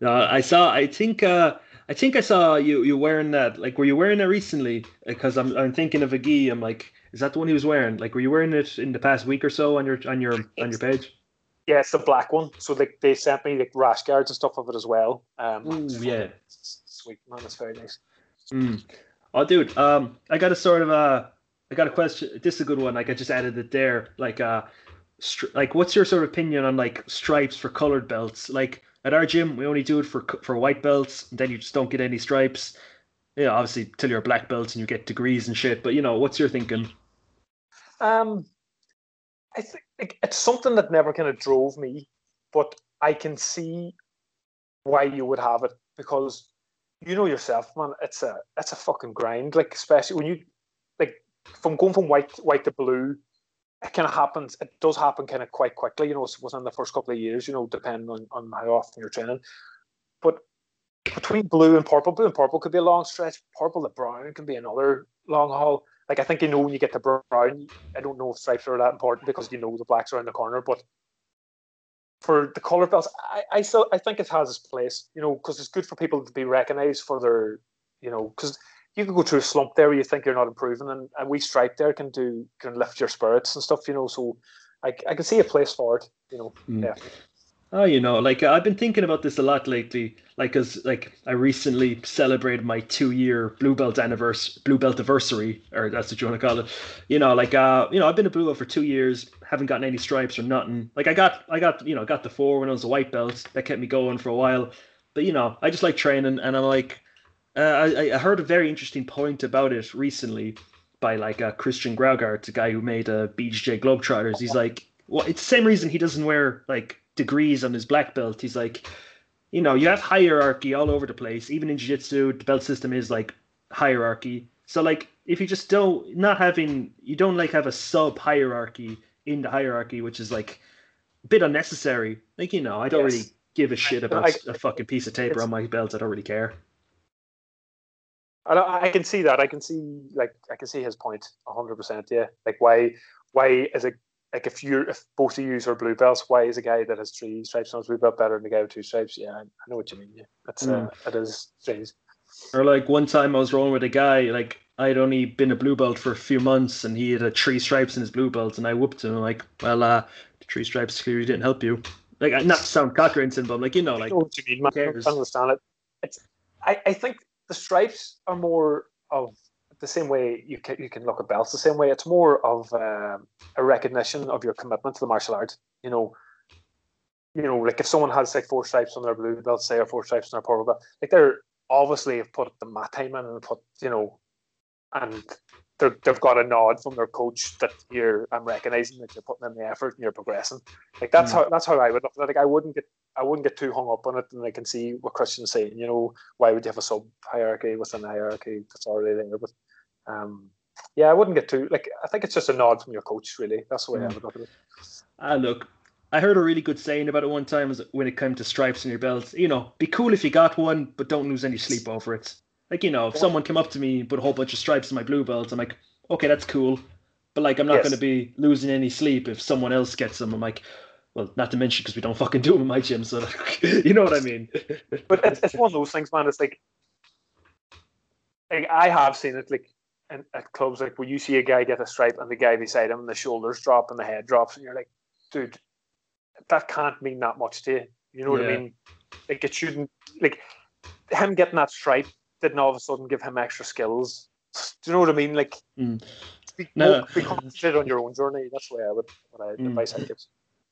No, I saw. I think. Uh, I think I saw you. You wearing that? Like, were you wearing that recently? Because I'm. I'm thinking of a gi. I'm like, is that the one he was wearing? Like, were you wearing it in the past week or so on your on your on your page? Yeah, it's the black one. So like they sent me like rash guards and stuff of it as well. Um, Ooh, yeah. sweet man, it's very nice. Mm. Oh, dude. Um, I got a sort of a, I got a question. This is a good one. Like, I just added it there. Like, uh, stri- like, what's your sort of opinion on like stripes for colored belts? Like at our gym, we only do it for for white belts, and then you just don't get any stripes. Yeah, obviously till you're black belt and you get degrees and shit. But you know, what's your thinking? Um, I think like, it's something that never kind of drove me, but I can see why you would have it because you know yourself, man. It's a it's a fucking grind. Like especially when you like from going from white white to blue, it kind of happens. It does happen kind of quite quickly. You know, within the first couple of years. You know, depending on on how often you're training, but. Between blue and purple, blue and purple could be a long stretch. Purple to brown can be another long haul like I think you know when you get to brown, I don't know if stripes are that important because you know the blacks are in the corner, but for the color belts, I, I still I think it has its place, you know, because it's good for people to be recognized for their, you know, because you can go through a slump there where you think you're not improving, and a wee stripe there can do can lift your spirits and stuff, you know. So I, I can see a place for it, you know. Mm. Yeah. Oh, you know, like I've been thinking about this a lot lately. Like, cause like I recently celebrated my two-year blue belt anniversary, blue belt anniversary, or that's what you want to call it. You know, like uh, you know, I've been a blue belt for two years, haven't gotten any stripes or nothing. Like I got, I got, you know, got the four when I was a white belt. That kept me going for a while. But you know, I just like training, and I'm like, uh, I, I heard a very interesting point about it recently by like uh, Christian Graugart, the guy who made uh, BJJ Globetrotters. He's like, well, it's the same reason he doesn't wear like degrees on his black belt. He's like, you know, you have hierarchy all over the place. Even in jiu-jitsu, the belt system is like hierarchy. So like, if you just don't not having, you don't like have a sub hierarchy in the hierarchy, which is like a bit unnecessary. Like you know, I don't Yes. really give a shit about I- a fucking piece of tape it's- on my belt. I don't really care. I, I can see that. I can see like I can see his point hundred percent. Yeah, like why why is it like if you're if both of you are blue belts, why is a guy that has three stripes on his blue belt better than the guy with two stripes? Yeah, I, I know what you mean. Yeah, that's uh, it is strange. Or like one time I was rolling with a guy, like I'd only been a blue belt for a few months and he had a three stripes in his blue belt and I whooped him. I'm like, well, uh, the three stripes clearly didn't help you. Like, not to sound cocker but I'm like, you know, I like, know what you mean, man. I understand it. It's I, I think the stripes are more of the same way you can you can look at belts the same way. It's more of um a recognition of your commitment to the martial art. You know, you know, like if someone has like four stripes on their blue belt, say, or four stripes on their purple belt, like they're obviously have put the mat time in and put you know, and they're, they've got a nod from their coach that you're I'm recognizing that you're putting in the effort and you're progressing. Like that's Mm. how that's how I would look at it. Like I wouldn't get I wouldn't get too hung up on it, and I can see what Christian's saying. You know, why would you have a sub hierarchy within a hierarchy that's already there? But um, yeah, I wouldn't get too like. I think it's just a nod from your coach. Really, that's the way I Mm. would look at it. ah, look, I heard a really good saying about it one time was when it came to stripes on your belt, you know, be cool if you got one, but don't lose any sleep over it. Like, you know, if Yeah. someone came up to me and put a whole bunch of stripes in my blue belt, I'm like, okay, that's cool. But like, I'm not Yes. going to be losing any sleep if someone else gets them. I'm like, well, not to mention because we don't fucking do them in my gym, so like, you know what I mean. But it's, it's one of those things, man. It's like, like I have seen it. Like in, at clubs like where you see a guy get a stripe and the guy beside him, the shoulders drop and the head drops, and you're like, dude, that can't mean that much to you. You know what I mean? Like it shouldn't. Like him getting that stripe didn't all of a sudden give him extra skills. Do you know what I mean? Like, Mm. be, No. be concentrated on your own journey. That's the way I would. What I Mm. advice I give.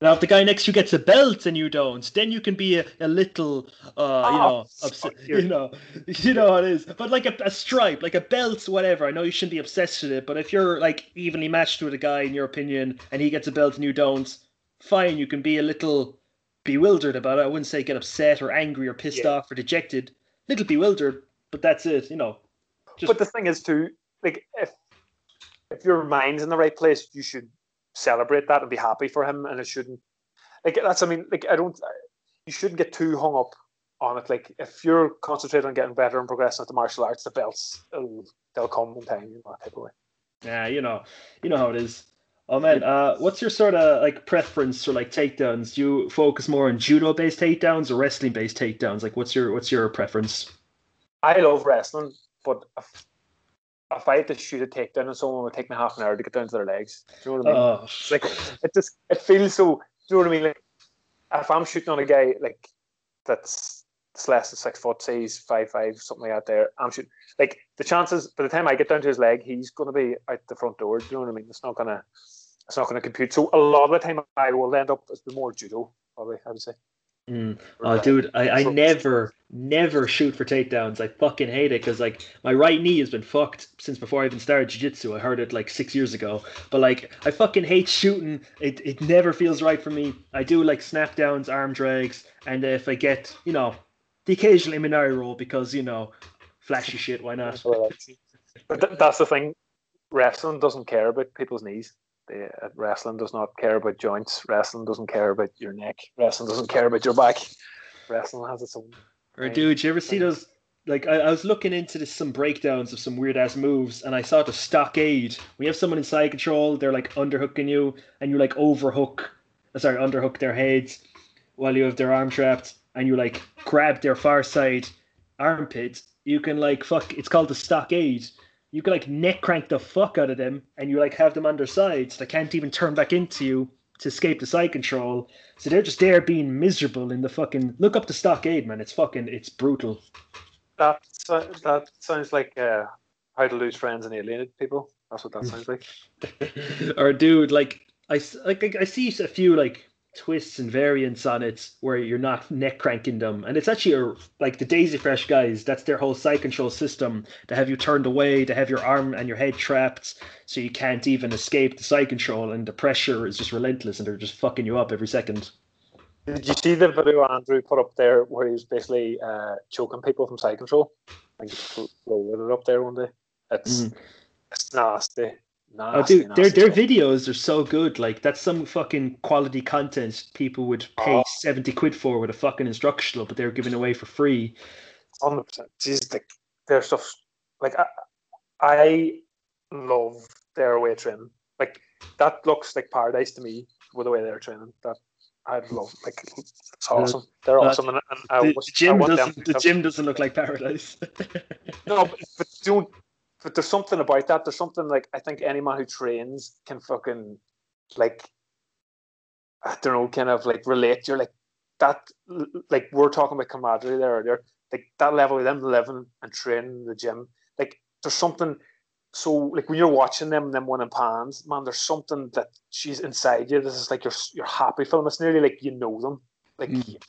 Now, if the guy next to you gets a belt and you don't, then you can be a, a little, uh, you Oh, know, upset. you. You know, you know what it is. But like a, a stripe, like a belt, whatever. I know you shouldn't be obsessed with it, but if you're like evenly matched with a guy in your opinion, and he gets a belt and you don't, fine. You can be a little bewildered about it. I wouldn't say get upset or angry or pissed Yeah. off or dejected. Little bewildered, but that's it. You know. Just- But the thing is, too, like if if your mind's in the right place, you should celebrate that and be happy for him, and it shouldn't. Like that's, I mean, like I don't. You shouldn't get too hung up on it. Like if you're concentrated on getting better and progressing at the martial arts, the belts will they'll come in time. You know, that type of way. Yeah, you know, you know how it is. Oh man, uh, what's your sort of like preference for like takedowns? Do you focus more on judo-based takedowns or wrestling-based takedowns? Like, what's your what's your preference? I love wrestling, but if, if I had to shoot a takedown and someone would take me half an hour to get down to their legs, do you know what I mean? Oh, like it just it feels so. Do you know what I mean? Like if I'm shooting on a guy like that's, that's less than six foot, say he's five five, something like that. There, I'm shooting like the chances by the time I get down to his leg, he's going to be out the front door. Do you know what I mean? It's not gonna it's not gonna compute. So a lot of the time, I will end up as the more judo, probably. I would say. Mm. Oh, dude, I, I so- never never shoot for takedowns. I fucking hate it because like my right knee has been fucked since before I even started jiu-jitsu. I heard it like six years ago, but like I fucking hate shooting. It it never feels right for me. I do like snap downs, arm drags, and if I get you know the occasional Imanari roll because you know flashy shit. Why not? But th- that's the thing. Wrestling doesn't care about people's knees. The, uh, wrestling does not care about joints. Wrestling doesn't care about your neck. Wrestling doesn't care about your back. Wrestling has its own. Or dude, you ever see those? Like I, I was looking into this, some breakdowns of some weird ass moves, and I saw the stockade. We have someone in side control, they're like underhooking you, and you like overhook, uh, sorry, underhook their heads while you have their arm trapped, and you like grab their far side armpit. You can like fuck. It's called the stockade. You can like neck crank the fuck out of them, and you like have them on their sides. They can't even turn back into you to escape the side control. So they're just there being miserable in the fucking. Look up the stockade, man. It's fucking. It's brutal. That so- that sounds like uh, how to lose friends and alienate people. That's what that sounds like. or dude, like I s- like I- I see a few like twists and variants on it where you're not neck cranking them, and it's actually a, like the Daisy Fresh guys. That's their whole side control system to have you turned away, to have your arm and your head trapped, so you can't even escape the side control, and the pressure is just relentless, and they're just fucking you up every second. Did you see the video Andrew put up there where he was basically uh, choking people from side control? I think he uploaded it up there one day. It's Mm. it's nasty. Oh, dude, their nasty their stuff. videos are so good. Like that's some fucking quality content people would pay Oh. seventy quid for with a fucking instructional, but they're giving away for free. Hundred percent. Jeez, like their stuff. Like I, I love their way of training. Like that looks like paradise to me with the way they're training. That I'd love. Like it's awesome. They're uh, awesome, and, and I, the, wish- the I gym want doesn't. to The gym doesn't look like paradise. No, but, but don't. But there's something about that. There's something like I think any man who trains can fucking like I don't know, kind of like relate. You're like that. Like we're talking about camaraderie there earlier. Like that level of them living and training in the gym. Like there's something. So like when you're watching them, them winning pans, man, there's something that she's inside you. This is like you're you're happy for them. It's nearly like you know them. Like Mm.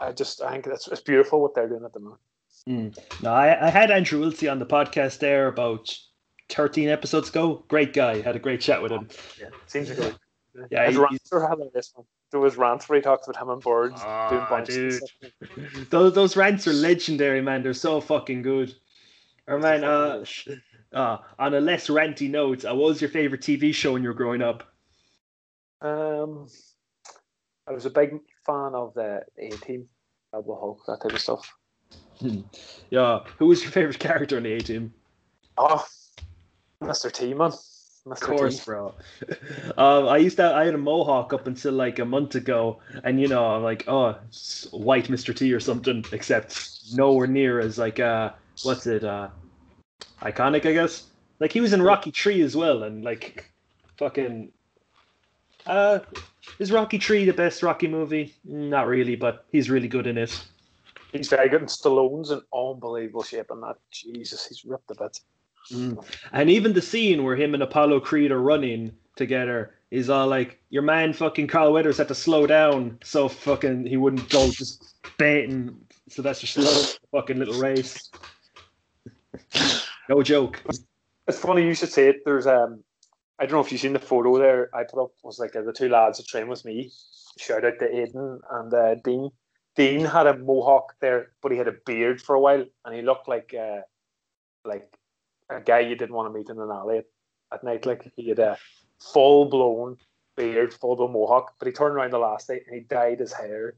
I just I think that's it's beautiful what they're doing at the moment. Mm. No, I, I had Andrew Wiltse on the podcast there about thirteen episodes ago. Great guy. Had a great chat with him. Yeah, seems good. Yeah, his he- rants are hilarious. Man. There was rants where he talks about him and birds doing Ah, dude. Those those rants are legendary, man. They're so fucking good. Or man, uh, uh, on a less ranty note, uh, what was your favorite TV show when you were growing up? Um, I was a big fan of the A Team, Double Hulk, that type of stuff. Yeah, who was your favorite character in the A Team? Oh, Mr. T, man. Mr. Of course, T. bro. um, I used to. I had a mohawk up until like a month ago, and you know, I'm like, oh, white Mr. T or something. Except nowhere near as like uh, what's it? Uh, iconic, I guess. Like he was in Rocky Tree as well, and like fucking. Uh, is Rocky Tree the best Rocky movie? Not really, but he's really good in it. He's very good. And Stallone's in unbelievable shape in that. Jesus, he's ripped a bit. Mm. And even the scene where him and Apollo Creed are running together is all like your man fucking Carl Weathers had to slow down so fucking he wouldn't go just baiting Sylvester Stallone fucking little race. no joke. It's funny you should say it. There's um I don't know if you've seen the photo there I put up was like uh, the two lads that train with me. Shout out to Aiden and uh, Dean. Dean had a mohawk there, but he had a beard for a while, and he looked like uh, like a guy you didn't want to meet in an alley at, at night. Like he had a full blown beard, full blown mohawk, but he turned around the last day and he dyed his hair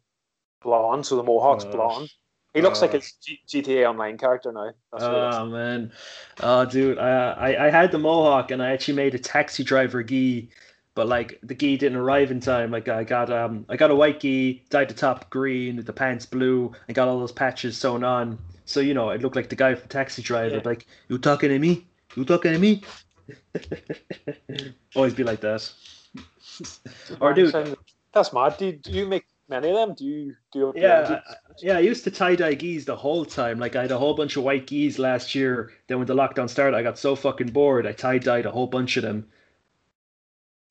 blonde, so the mohawk's Oh. blonde. He looks like Oh. a G- GTA Online character now. That's what he is. Oh man, oh dude, I, I I had the mohawk and I actually made a taxi driver gi, but like the gi didn't arrive in time. Like I got um I got a white gi, dyed the top green, the pants blue, and got all those patches sewn on. So you know it looked like the guy from Taxi Driver. Yeah. Like you talking to me? You talking to me? Always be like that. or dude, that's mad. Do you, do you make many of them? Do you do you Yeah, I- yeah. I used to tie dye gis the whole time. Like I had a whole bunch of white gis last year. Then when the lockdown started, I got so fucking bored. I tie dyed a whole bunch of them.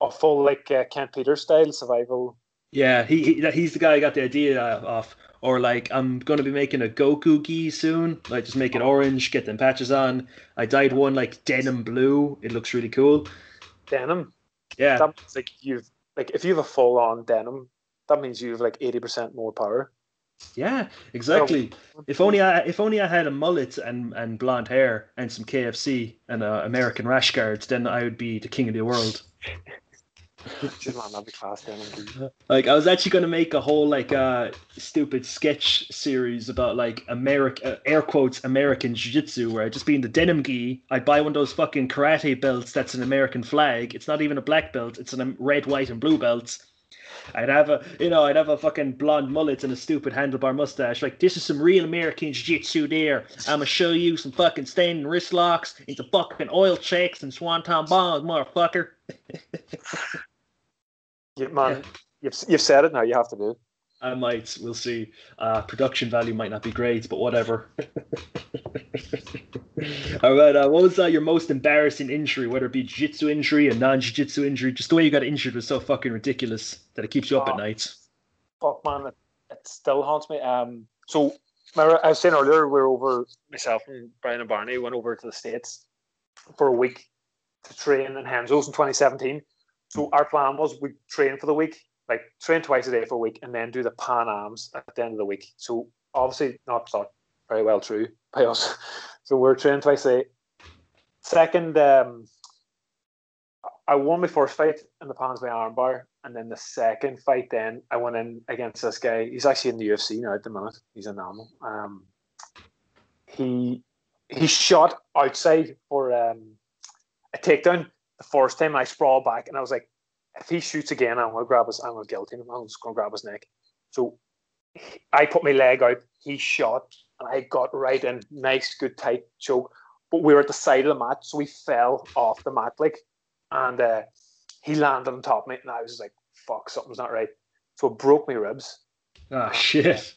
A full like uh, Kent Peters style survival? Yeah, he, he he's the guy I got the idea off. Or like I'm gonna be making a Goku gi soon. Like just make it orange, get them patches on. I dyed one like denim blue. It looks really cool. Denim. Yeah, That means like you've like if you have a full on denim, that means you have like eighty percent more power. yeah, exactly. If only I if only I had a mullet and, and blonde hair and some KFC and uh, American rash guards, then I would be the king of the world. Class. Like I was actually gonna make a whole like uh stupid sketch series about like American uh, air quotes American jiu-jitsu where I'd just be in the denim gi. I'd buy one of those fucking karate belts that's an American flag. It's not even a black belt. It's a red, white, and blue belt. I'd have a you know I'd have a fucking blonde mullet and a stupid handlebar mustache. Like this is some real American jiu-jitsu. There, I'ma show you some fucking standing wrist locks into fucking oil checks and swanton bombs, motherfucker. Yeah, man, you've you've said it now. You have to do. I might. We'll see. Uh, production value might not be great, but whatever. All right. Uh, what was uh, your most embarrassing injury, whether it be jiu-jitsu injury, a non-jiu-jitsu injury? Just the way you got injured was so fucking ridiculous that it keeps you up at Oh. night. Fuck, man, it, it still haunts me. Um, so remember I was saying earlier we were over myself and Brian and Barney went over to the states for a week to train in Renzo's in 2017. So our plan was we train for the week, like train twice a day for a week, and then do the Pan Ams at the end of the week. So obviously not thought very well true by us. So we're training twice a day. Second, um, I won my first fight in the Pans by armbar, and then the second fight, then I went in against this guy. He's actually in the UFC now at the minute. He's an animal. Um, he he shot outside for um, a takedown the first time. I sprawled back, and I was like, if he shoots again, I'm gonna grab his. I'm gonna guillotine him. I'm just gonna grab his neck. So I put my leg out. He shot, and I got right in, nice, good, tight choke. But we were at the side of the mat, so we fell off the mat, like, and uh, he landed on top of me, and I was just like, "Fuck, something's not right." So it broke my ribs. Ah, shit.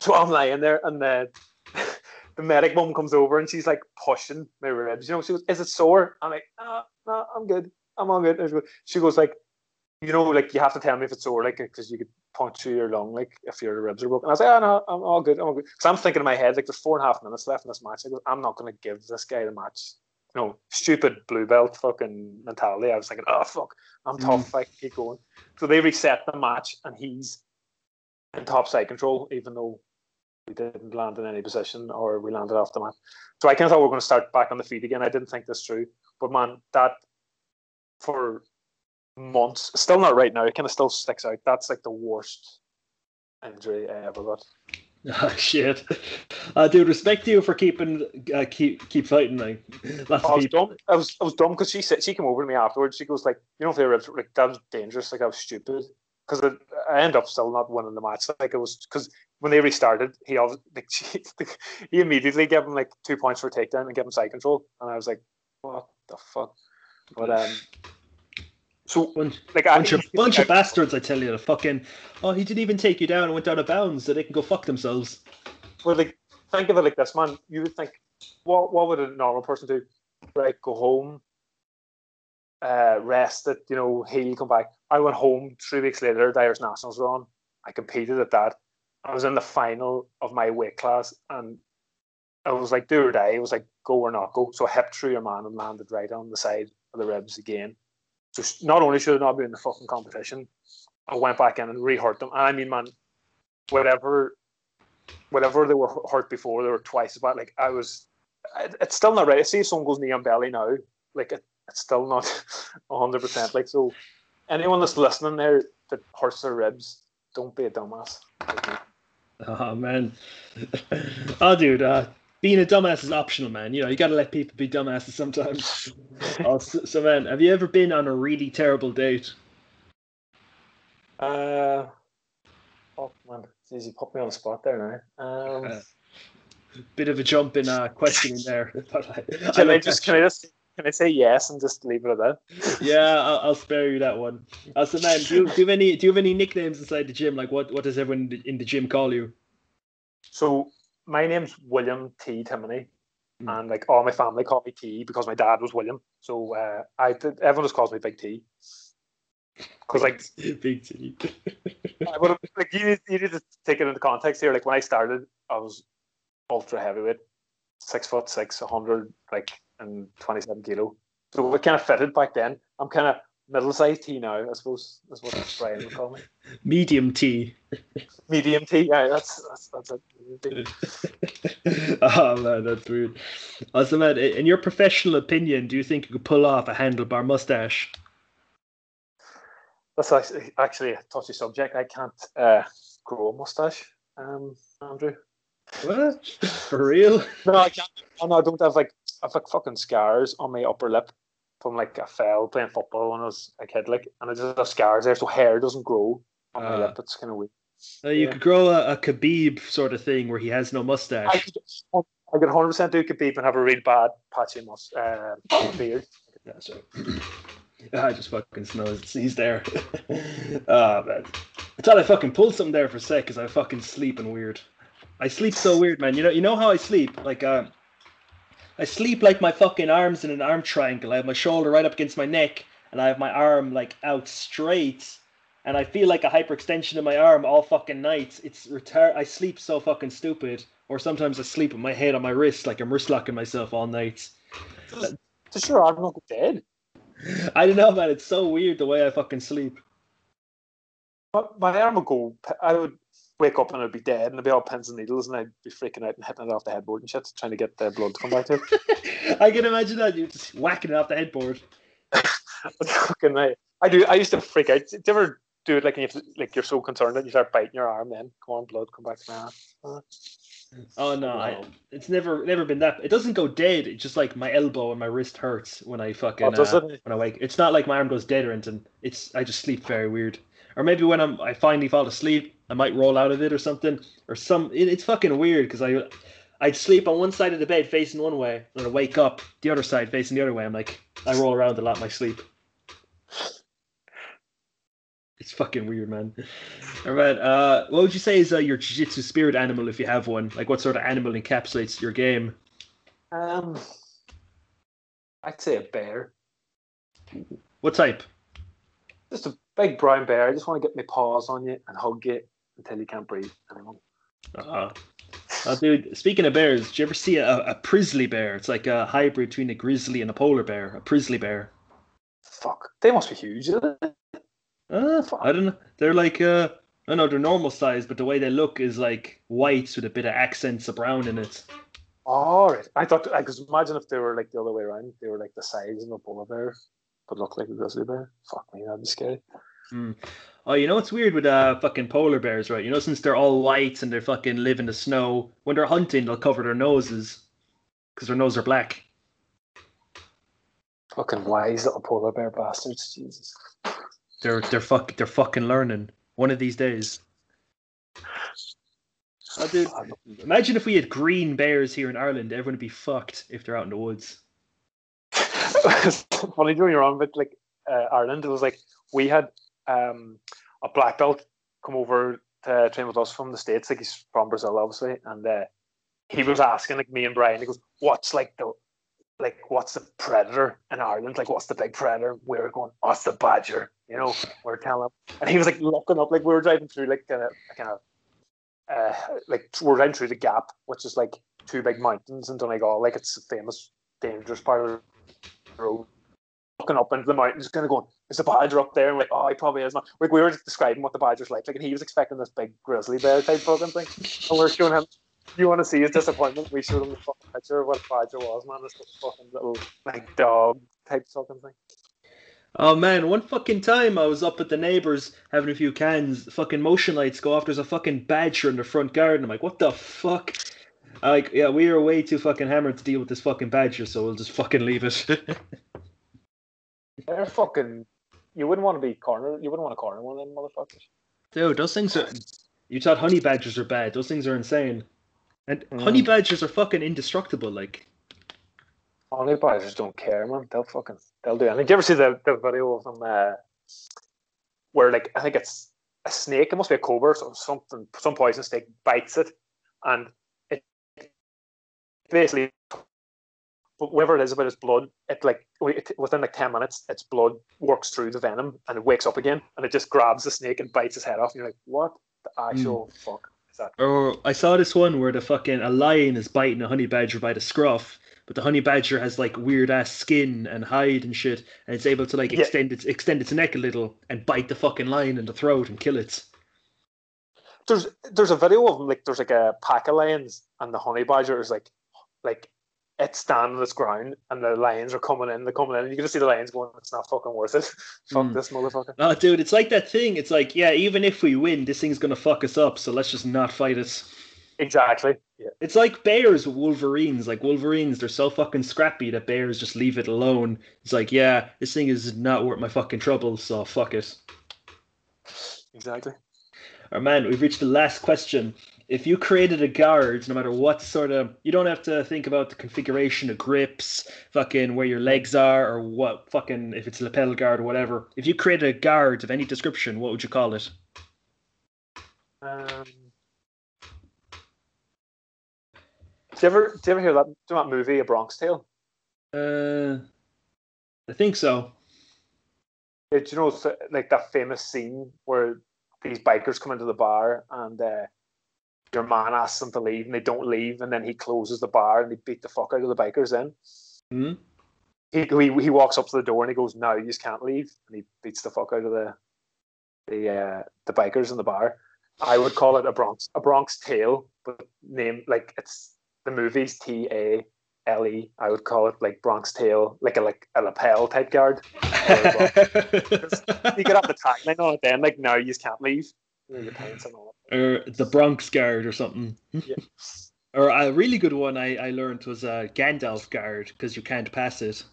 So I'm lying there, and the the medic mum comes over, and she's like pushing my ribs. You know, she goes, "Is it sore?" I'm like, "No, no, I'm good. I'm all good." She goes- like, "You know, like you have to tell me if it's sore, like, because you could puncture your lung, like if your ribs are broken." I was like, "Oh no, I'm all good. I'm all good." Because I'm thinking in my head, like, there's four and a half minutes left in this match. I go, "I'm not going to give this guy the match." You know, stupid blue belt fucking mentality. I was thinking, "Oh fuck, I'm tough. Mm. I keep going." So they reset the match, and he's in top side control, even though we didn't land in any position or we landed off the mat. So I kind of thought we were going to start back on the feet again. I didn't think this through, but man, that for months, still not right now. It kind of still sticks out. That's like the worst injury I ever got. Ah, shit. Uh, dude, respect to you for keeping uh, keep keep fighting. Like, I was dumb. I was I was dumb because she said she came over to me afterwards. She goes like, you know, if they were like that was dangerous. Like I was stupid because I end up still not winning the match. Like it was because when they restarted, he obviously like, she, he immediately gave him like two points for takedown and gave him side control, and I was like, what the fuck? But um, so Bunch, like I bunch of bunch of bastards, I tell you. The fucking oh, he didn't even take you down and went out of bounds, so they can go fuck themselves. Well, like think of it like this, man. You would think, what what would a normal person do? Right, go home, uh, rest it, you know, heal, come back. I went home three weeks later. The Irish Nationals were on. I competed at that. I was in the final of my weight class, and I was like, do or die. It was like, go or not go. So I hip through your man and landed right on the side of the ribs again. So not only should I not be in the fucking competition, I went back in and re-hurt them. And I mean, man, whatever, whatever they were hurt before, they were twice as bad. Like I was, it- it's still not right. I see someone goes knee on belly now, like it, it's still not hundred percent. Like so, anyone that's listening there that hurts their ribs, don't be a dumbass. Like. Oh man, oh dude, uh, being a dumbass is optional, man. You know you gotta let people be dumbasses sometimes. oh, so, so man, have you ever been on a really terrible date? Uh, oh man, jeez, you put me on the spot there now. Um, Uh, Bit of a jump in uh, questioning there. but I, can I look just can I just can I say yes and just leave it at that? yeah, I'll, I'll spare you that one. Uh, so man, do you, do you have any do you have any nicknames inside the gym? Like what what does everyone in the- in the gym call you? So my name's William T. Timoney, Hmm. and like all my family call me T because my dad was William. So uh, I everyone just calls me Big T. Because like Big T. I would like you need, you need to take it into context here. Like when I started, I was ultra heavyweight, six foot six, hundred like and twenty seven kilo. So it kind of fitted back then. I'm kind of middle sized T now, I suppose is what Brian would call me. Medium T. Medium T, yeah, that's that's that's it. oh man, that's weird. Also, man, in your professional opinion, do you think you could pull off a handlebar mustache? That's actually, actually a touchy subject. I can't uh, grow a mustache, um, Andrew. What? For real? No, I can't. Oh, no, I don't have like I have like fucking scars on my upper lip from like I fell playing football when I was a kid, like, and I just have scars there, so hair doesn't grow on my Ah. lip. It's kind of weird. Uh, you Yeah. could grow a, a Khabib sort of thing where he has no I mustache. could, I could 100 percent do Khabib and have a real bad patchy mus uh, beard. Yeah, right. I just fucking snows. He's there. oh man. I thought I fucking pulled something there for a sec because I fucking sleeping weird. I sleep so weird, man. You know, you know how I sleep? Like, uh, I sleep like my fucking arms in an arm triangle. I have my shoulder right up against my neck, and I have my arm like out straight, and I feel like a hyperextension of my arm all fucking night. It's retard. I sleep so fucking stupid. Or sometimes I sleep with my head on my wrist, like I'm wrist locking myself all night. Does your arm not go dead? I don't know, man. It's so weird the way I fucking sleep. My, my arm would go. I would wake up and I'd be dead, and it'd be all pins and needles, and I'd be freaking out and hitting it off the headboard and shit, trying to get the blood to come back to it. I can imagine that you just whacking it off the headboard. fucking I, I do. I used to freak out. Do you ever do it like you have to, like you're so concerned that you start biting your arm? Then come on, blood, come back to my arm. Oh no, I, it's never never been that. It doesn't go dead. It's just like my elbow and my wrist hurts when I fucking Oh, uh, when I wake. It's not like my arm goes dead or anything. It's I just sleep very weird. Or maybe when I'm I finally fall asleep, I might roll out of it or something. Or some. It, it's fucking weird because I I'd sleep on one side of the bed facing one way, and I wake up the other side facing the other way. I'm like I roll around a lot in my sleep. It's fucking weird, man. All right. Uh, what would you say is uh, your jiu-jitsu spirit animal if you have one? Like, what sort of animal encapsulates your game? Um, I'd say a bear. What type? Just a big brown bear. I just want to get my paws on you and hug you until you can't breathe anymore. Uh, uh, dude, speaking of bears, did you ever see a, a prizzly bear? It's like a hybrid between a grizzly and a polar bear. A prizzly bear. Fuck, they must be huge. Isn't it? Uh, I don't know. They're like uh, I don't know. They're normal size, but the way they look is like white with a bit of accents of brown in it. All right. I thought I could imagine if they were like the other way around. They were like the size of a polar bear, but look like a grizzly bear. Fuck me, that'd be scary. Oh, you know what's weird with uh fucking polar bears, right? You know, since they're all white and they fucking live in the snow, when they're hunting, they'll cover their noses because their noses are black. Fucking wise little polar bear bastards. Jesus. They're they're fuck they're fucking learning one of these days. Oh, dude, imagine if we had green bears here in Ireland. Everyone would be fucked if they're out in the woods. funny doing wrong, but like uh, Ireland, it was like we had um, a black belt come over to train with us from the states. Like he's from Brazil, obviously, and uh, he was asking like me and Brian. He goes, "What's like the like what's the predator in Ireland? Like what's the big predator?" We were going, "Oh, it's the badger." You know, we are telling him, and he was like looking up. Like we were driving through like kind of kind of uh, like we're driving through the Gap, which is like two big mountains in Donegal. Like it's a famous, dangerous part of the road. Looking up into the mountains, kind of going, "Is a badger up there?" And we're like, "Oh, he probably is." Not. Like we were just describing what the badger's like, like, and he was expecting this big grizzly bear type fucking thing, and we're showing him. You want to see his disappointment? We showed him the fucking picture of what a badger was, man. This fucking little like dog type fucking thing. Oh man, one fucking time I was up at the neighbors having a few cans, fucking motion lights go off, there's a fucking badger in the front garden. I'm like, what the fuck? I like, yeah, we are way too fucking hammered to deal with this fucking badger, so we'll just fucking leave it. They're fucking. You wouldn't want to be corner. You wouldn't want to corner one of them motherfuckers. Dude, those things are. You thought honey badgers are bad. Those things are insane. And mm. honey badgers are fucking indestructible. Like, honey badgers don't care, man. They'll fucking they'll do anything. Did you ever see the, the video of them uh, where like I think it's a snake, it must be a cobra or something, some poison snake bites it, and it basically whatever it is about its blood, it like within like ten minutes, its blood works through the venom and it wakes up again, and it just grabs the snake and bites his head off. And you're like, what the actual mm. fuck is that? Or I saw this one where the fucking a lion is biting a honey badger by the scruff, but the honey badger has like weird ass skin and hide and shit, and it's able to like yeah. extend its extend its neck a little and bite the fucking lion in the throat and kill it. There's there's a video of like there's like a pack of lions and the honey badger is like like it's standing on its ground and the lions are coming in, they're coming in, and you can just see the lions going, It's not fucking worth it. Fuck mm. this motherfucker. Oh dude, it's like that thing. It's like, yeah, even if we win, this thing's gonna fuck us up, so let's just not fight it. Exactly. Yeah. It's like bears with Wolverines. Like Wolverines, they're so fucking scrappy that bears just leave it alone. It's like, yeah, this thing is not worth my fucking trouble, so fuck it. Exactly. Our man, we've reached the last question. If you created a guard, no matter what sort of, you don't have to think about the configuration of grips, fucking where your legs are, or what fucking if it's a lapel guard or whatever. If you created a guard of any description, what would you call it? Um Do you ever do you ever hear that, do that movie A Bronx Tale? Uh, I think so. Yeah, do you know like that famous scene where these bikers come into the bar and uh, your man asks them to leave and they don't leave and then he closes the bar and they beat the fuck out of the bikers then. Mm-hmm. He, he, he walks up to the door and he goes, "No, you just can't leave," and he beats the fuck out of the the uh, the bikers in the bar. I would call it a Bronx a Bronx Tale, but name like it's the movies T A L E. I would call it like Bronx Tale, like a like a lapel type guard. you could have the tagline on it then, like no, you just can't leave. Or the Bronx guard or something. Yeah. or a really good one I, I learned was a Gandalf guard because you can't pass it.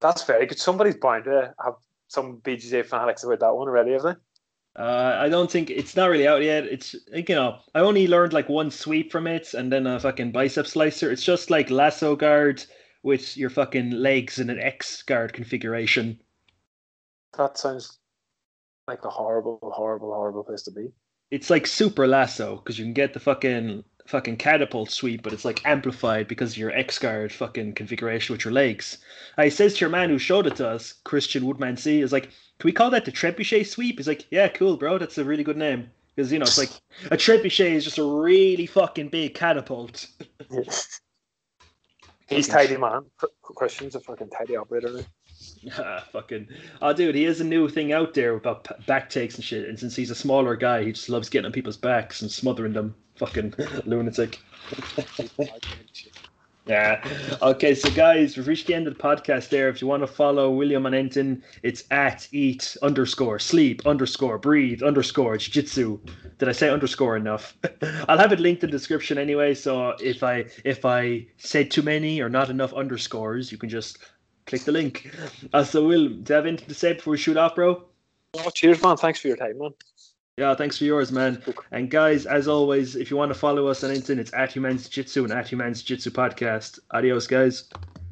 That's very good. Somebody's bound to have some BJJ fanatics about that one already, have they? Uh, I don't think it's not really out yet. It's you know I only learned like one sweep from it and then a fucking bicep slicer. It's just like lasso guard with your fucking legs in an X guard configuration. That sounds like a horrible, horrible, horrible place to be. It's like super lasso because you can get the fucking fucking catapult sweep, but it's like amplified because of your X guard fucking configuration with your legs. I says to your man who showed it to us, Christian Woodman C, is like can we call that the trebuchet sweep? He's like, yeah, cool, bro. That's a really good name because you know it's like a trebuchet is just a really fucking big catapult. He's tidy, man. Questions a fucking tidy operator. Ah, fucking. Oh, dude, he has a new thing out there about back takes and shit. And since he's a smaller guy, he just loves getting on people's backs and smothering them. Fucking lunatic. Yeah. Okay, so guys, we've reached the end of the podcast there. If you want to follow William and Enton, it's at eat underscore sleep underscore breathe underscore jiu-jitsu. Did I say underscore enough? I'll have it linked in the description anyway. So if I if I said too many or not enough underscores, you can just click the link. Uh, so Will, do you have anything to say before we shoot off, bro? Oh, cheers, man. Thanks for your time, man. Yeah, thanks for yours, man. And guys, as always, if you want to follow us on Instagram, it's at Humans Jitsu and at Humans Jitsu Podcast. Adios, guys.